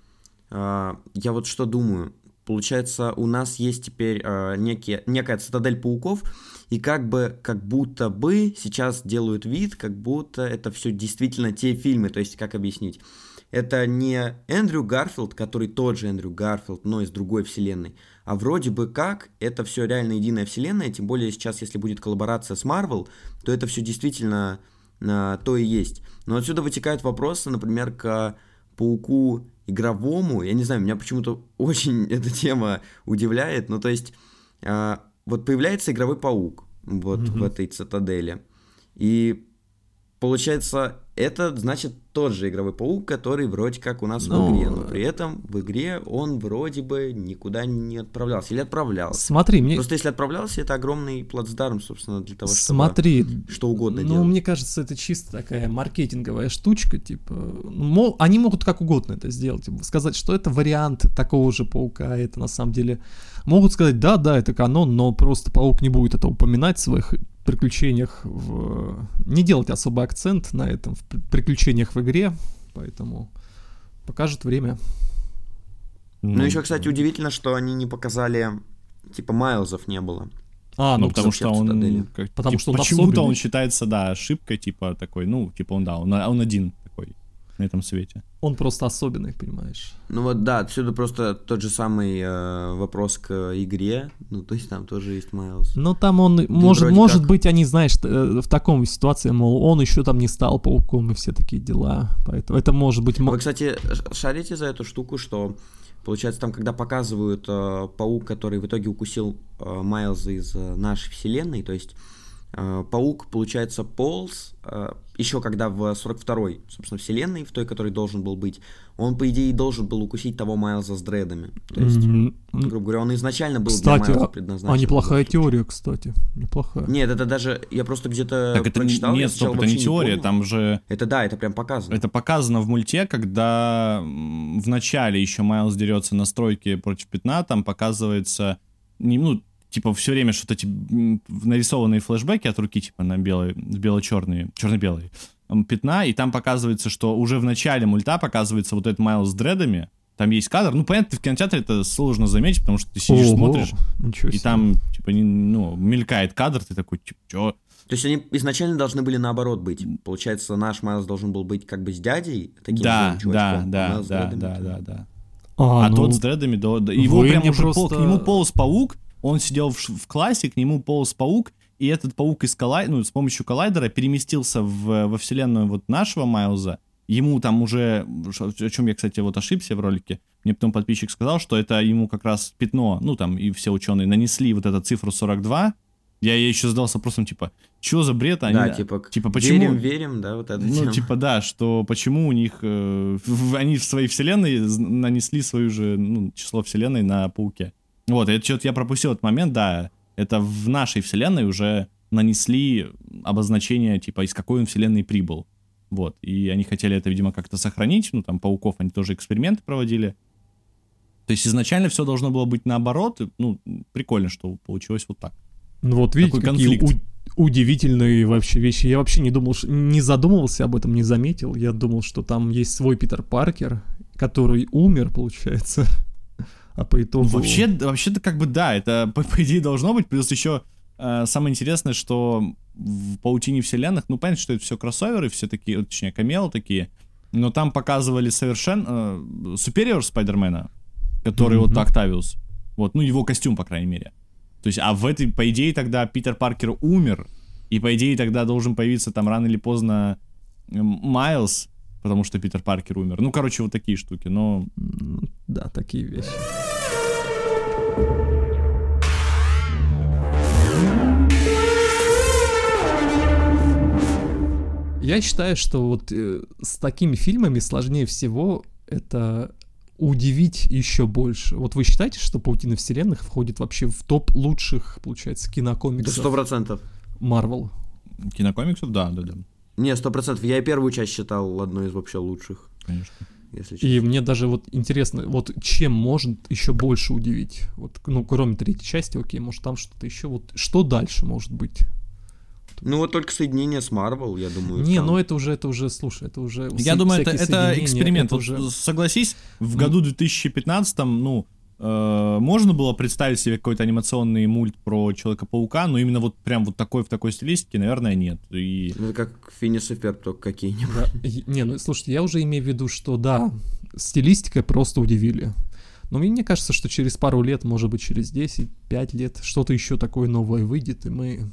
а, я вот что думаю, получается, у нас есть теперь э, некие, некая цитадель пауков, и как бы, как будто бы сейчас делают вид, как будто это все действительно те фильмы, то есть, как объяснить? Это не Эндрю Гарфилд, который тот же Эндрю Гарфилд, но из другой вселенной, а вроде бы как это все реально единая вселенная, тем более сейчас, если будет коллаборация с Марвел, то это все действительно а, то и есть. Но отсюда вытекают вопросы, например, к пауку игровому. Я не знаю, меня почему-то (laughs) очень эта тема удивляет. Ну, то есть, а, вот появляется игровой паук вот mm-hmm. в этой цитадели. И получается, это значит тот же игровой паук, который вроде как у нас но... в игре, но при этом в игре он вроде бы никуда не отправлялся или отправлялся. Смотри, мне просто если отправлялся, это огромный плацдарм, собственно, для того, чтобы Смотри, что угодно ну, делать. мне кажется, это чисто такая маркетинговая штучка, типа, мол, они могут как угодно это сделать, типа, сказать, что это вариант такого же паука, это на самом деле могут сказать, да, да, это канон, но просто паук не будет это упоминать в своих приключениях в... Не делать особый акцент на этом, в приключениях в игре, поэтому покажет время. Ну, ну еще, кстати, удивительно, что они не показали, типа, Майлзов не было. А, ну, ну потому что он, как, потому типа, что он почему-то он считается, да, ошибкой, типа такой, ну, типа он, да, он, он один на этом свете. Он просто особенный, понимаешь. Ну вот да, отсюда просто тот же самый э, вопрос к игре. Ну, то есть там тоже есть Майлз. Но там он, Ты может, может как... быть, они, знаешь, э, в таком ситуации, мол, он еще там не стал пауком и все такие дела. Поэтому это может быть... Вы, кстати, шарите за эту штуку, что Получается, там, когда показывают э, паук, который в итоге укусил э, Майлза из э, нашей вселенной, то есть паук, получается, полз э, еще когда в 42-й, собственно, вселенной, в той, которой должен был быть, он, по идее, должен был укусить того Майлза с дредами. То есть, mm-hmm. грубо говоря, он изначально был кстати, для Майлза а предназначен. А неплохая теория, кстати. Неплохая. Нет, это даже, я просто где-то так это прочитал, нет, стоп, это не теория, не там же... Это да, это прям показано. Это показано в мульте, когда в начале еще Майлз дерется на стройке против пятна, там показывается, не, ну, типа все время что-то типа, нарисованные флешбеки от руки, типа на белые, бело-черные, черно-белые пятна, и там показывается, что уже в начале мульта показывается вот этот Майл с дредами, там есть кадр, ну, понятно, в кинотеатре это сложно заметить, потому что ты сидишь, Ого, смотришь, и там, типа, не, ну, мелькает кадр, ты такой, типа, чё? То есть они изначально должны были наоборот быть. Получается, наш Майлз должен был быть как бы с дядей, таким да, да, да, да, да, да, да. А, а ну, тот с дредами, да, да. Его прям уже просто... пол, к нему полз паук, он сидел в, в классе, к нему полз паук, и этот паук из коллай... ну, с помощью коллайдера переместился в, во вселенную вот нашего Майлза. Ему там уже, о чем я, кстати, вот ошибся в ролике, мне потом подписчик сказал, что это ему как раз пятно, ну там и все ученые нанесли вот эту цифру 42, я ей еще задался вопросом, типа, что за бред? Они, да, типа, типа почему... Верим, верим, да, вот это Ну, тема. типа, да, что почему у них... Э, они в своей вселенной нанесли свое же ну, число вселенной на пауке. Вот, это что-то я пропустил этот момент, да. Это в нашей вселенной уже нанесли обозначение, типа, из какой он вселенной прибыл. Вот, и они хотели это, видимо, как-то сохранить, ну, там, пауков они тоже эксперименты проводили. То есть изначально все должно было быть наоборот, ну, прикольно, что получилось вот так. Ну вот видите, Такой какие конфликт. У- удивительные вообще вещи. Я вообще не думал, не задумывался об этом, не заметил. Я думал, что там есть свой Питер Паркер, который умер, получается. А по итогу... Вообще, вообще-то как бы да, это по, по идее должно быть, плюс еще э, самое интересное, что в паутине вселенных, ну понятно, что это все кроссоверы, все такие, точнее, камелы такие, но там показывали совершенно э, Спайдермена, который mm-hmm. вот Октавиус, вот, ну его костюм, по крайней мере. То есть, а в этой, по идее, тогда Питер Паркер умер, и по идее тогда должен появиться там рано или поздно Майлз, потому что Питер Паркер умер. Ну, короче, вот такие штуки, но... Да, такие вещи. Я считаю, что вот э, с такими фильмами сложнее всего это удивить еще больше. Вот вы считаете, что «Паутина вселенных» входит вообще в топ лучших, получается, кинокомиксов? Сто процентов. Марвел. Кинокомиксов, да, да, да. Не, сто процентов. Я и первую часть считал одной из вообще лучших. Конечно. Если и мне даже вот интересно, вот чем может еще больше удивить? Вот, ну, кроме третьей части, окей, может там что-то еще, вот что дальше может быть? Ну вот только соединение с Marvel, я думаю. Не, там... ну это уже, это уже, слушай, это уже. Я думаю, это, это эксперимент. Это уже... Согласись, в году 2015, ну, можно было представить себе какой-то анимационный мульт про Человека-паука, но именно вот прям вот такой в такой стилистике, наверное, нет. И... Ну, как Финис и Ферб, только какие-нибудь. Да. Не, ну слушайте, я уже имею в виду, что да, стилистикой просто удивили. Но мне кажется, что через пару лет, может быть, через 10, 5 лет, что-то еще такое новое выйдет, и мы...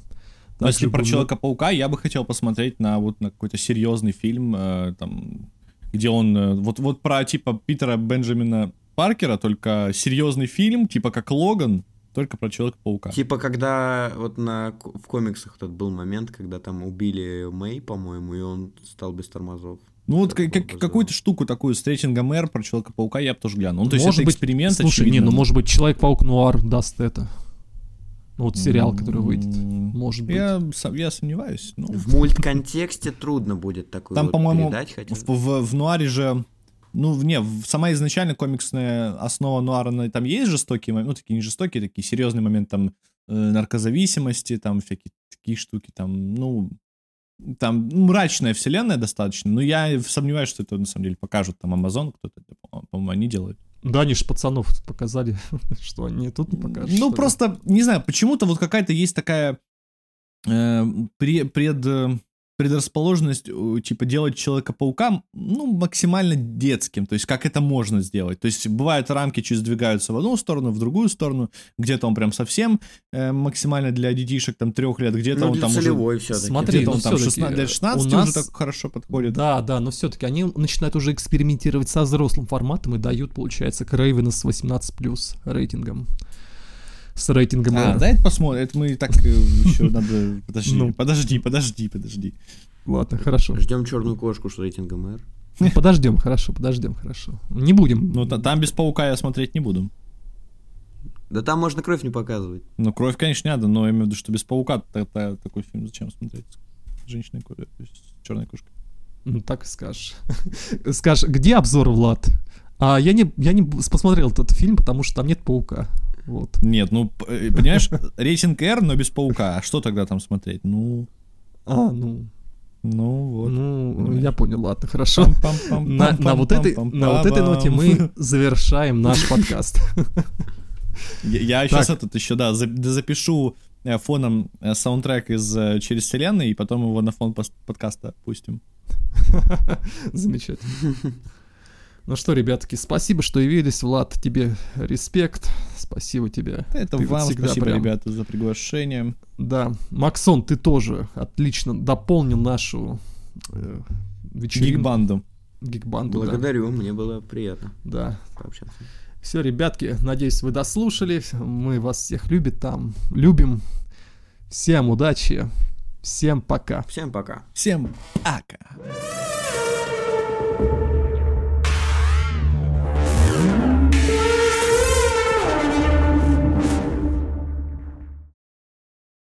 Но если также про Человека-паука, я бы хотел посмотреть на вот на какой-то серьезный фильм, э, там, где он э, вот вот про типа Питера Бенджамина Паркера, только серьезный фильм, типа как Логан, только про Человека-паука. Типа, когда вот на, в комиксах тот был момент, когда там убили Мэй, по-моему, и он стал без тормозов. Ну вот как- как- какую-то штуку такую с рейтингом R про Человека-паука я бы тоже глянул. Ну, то есть может это быть, эксперимент, Слушай, не, очевидно. ну может быть, Человек-паук Нуар даст это. Ну вот сериал, который выйдет. М, Может быть. Я, я сомневаюсь. Ну, В мультконтексте трудно будет такую Там, вот по-моему, передать хотя в, бы. в- в нуаре же... Ну, не, сама изначально комиксная основа нуара, она- там есть жестокие моменты, ну, такие не жестокие, такие серьезные моменты, там, э, наркозависимости, там, всякие такие штуки, там, ну, там мрачная вселенная достаточно, но я сомневаюсь, что это на самом деле покажут там Amazon, кто-то, по- по-моему, они делают. Да, они ж пацанов показали, (laughs) что они тут покажут. Ну, просто, не знаю, почему-то вот какая-то есть такая э, пре- пред, э, предрасположенность, э, типа, делать Человека-паука, ну, максимально детским, то есть, как это можно сделать. То есть, бывают рамки чуть сдвигаются в одну сторону, в другую сторону, где-то он прям совсем э, максимально для детишек, там, трех лет, где-то Ну, он там уже... все-таки. Смотри, Где-то ну, он там всё-таки 16, для 16 у нас- уже так хорошо подходит. Да, да, но все-таки они начинают уже экспериментировать со взрослым форматом и дают, получается, Крейвена с 18 рейтингом. С рейтингом А, R. дай посмотрим, это мы так еще надо... (laughs) Подожди, Ну. подожди, подожди, подожди. Ладно, хорошо. Ждем черную кошку с рейтингом R. Ну, подождем, хорошо, подождем, хорошо. Не будем. Ну, та- там без паука я смотреть не буду. Да там можно кровь не показывать. Ну, кровь, конечно, не надо, но я имею в виду, что без паука та- та- такой фильм зачем смотреть? То есть черной кошкой. Ну, так и скажешь. Скажешь, где обзор, Влад? А я не, я не посмотрел этот фильм, потому что там нет паука. Вот. Нет, ну, э, понимаешь, (laughs) рейтинг R, но без паука. А что тогда там смотреть? Ну, А, ну, ну, вот. ну, понимаешь. я понял, ладно, хорошо. На, на вот этой, на вот этой ноте мы (laughs) завершаем наш подкаст. Я, я сейчас этот еще, да, за- да, запишу э, фоном э, саундтрек из «Через вселенной», и потом его на фон подкаста пустим. (laughs) Замечательно. Ну что, ребятки, спасибо, что явились. Влад, тебе респект. Спасибо тебе. Это Ты вот вам всегда спасибо, прям- ребята, за приглашение. Да. Максон, ты тоже отлично дополнил нашу э, вечеринку. Гик-банду, да. Благодарю, мне было приятно Да. пообщаться. Все, ребятки, надеюсь, вы дослушали. Мы вас всех любим там. Любим. Всем удачи. Всем пока. Всем пока. Всем ака.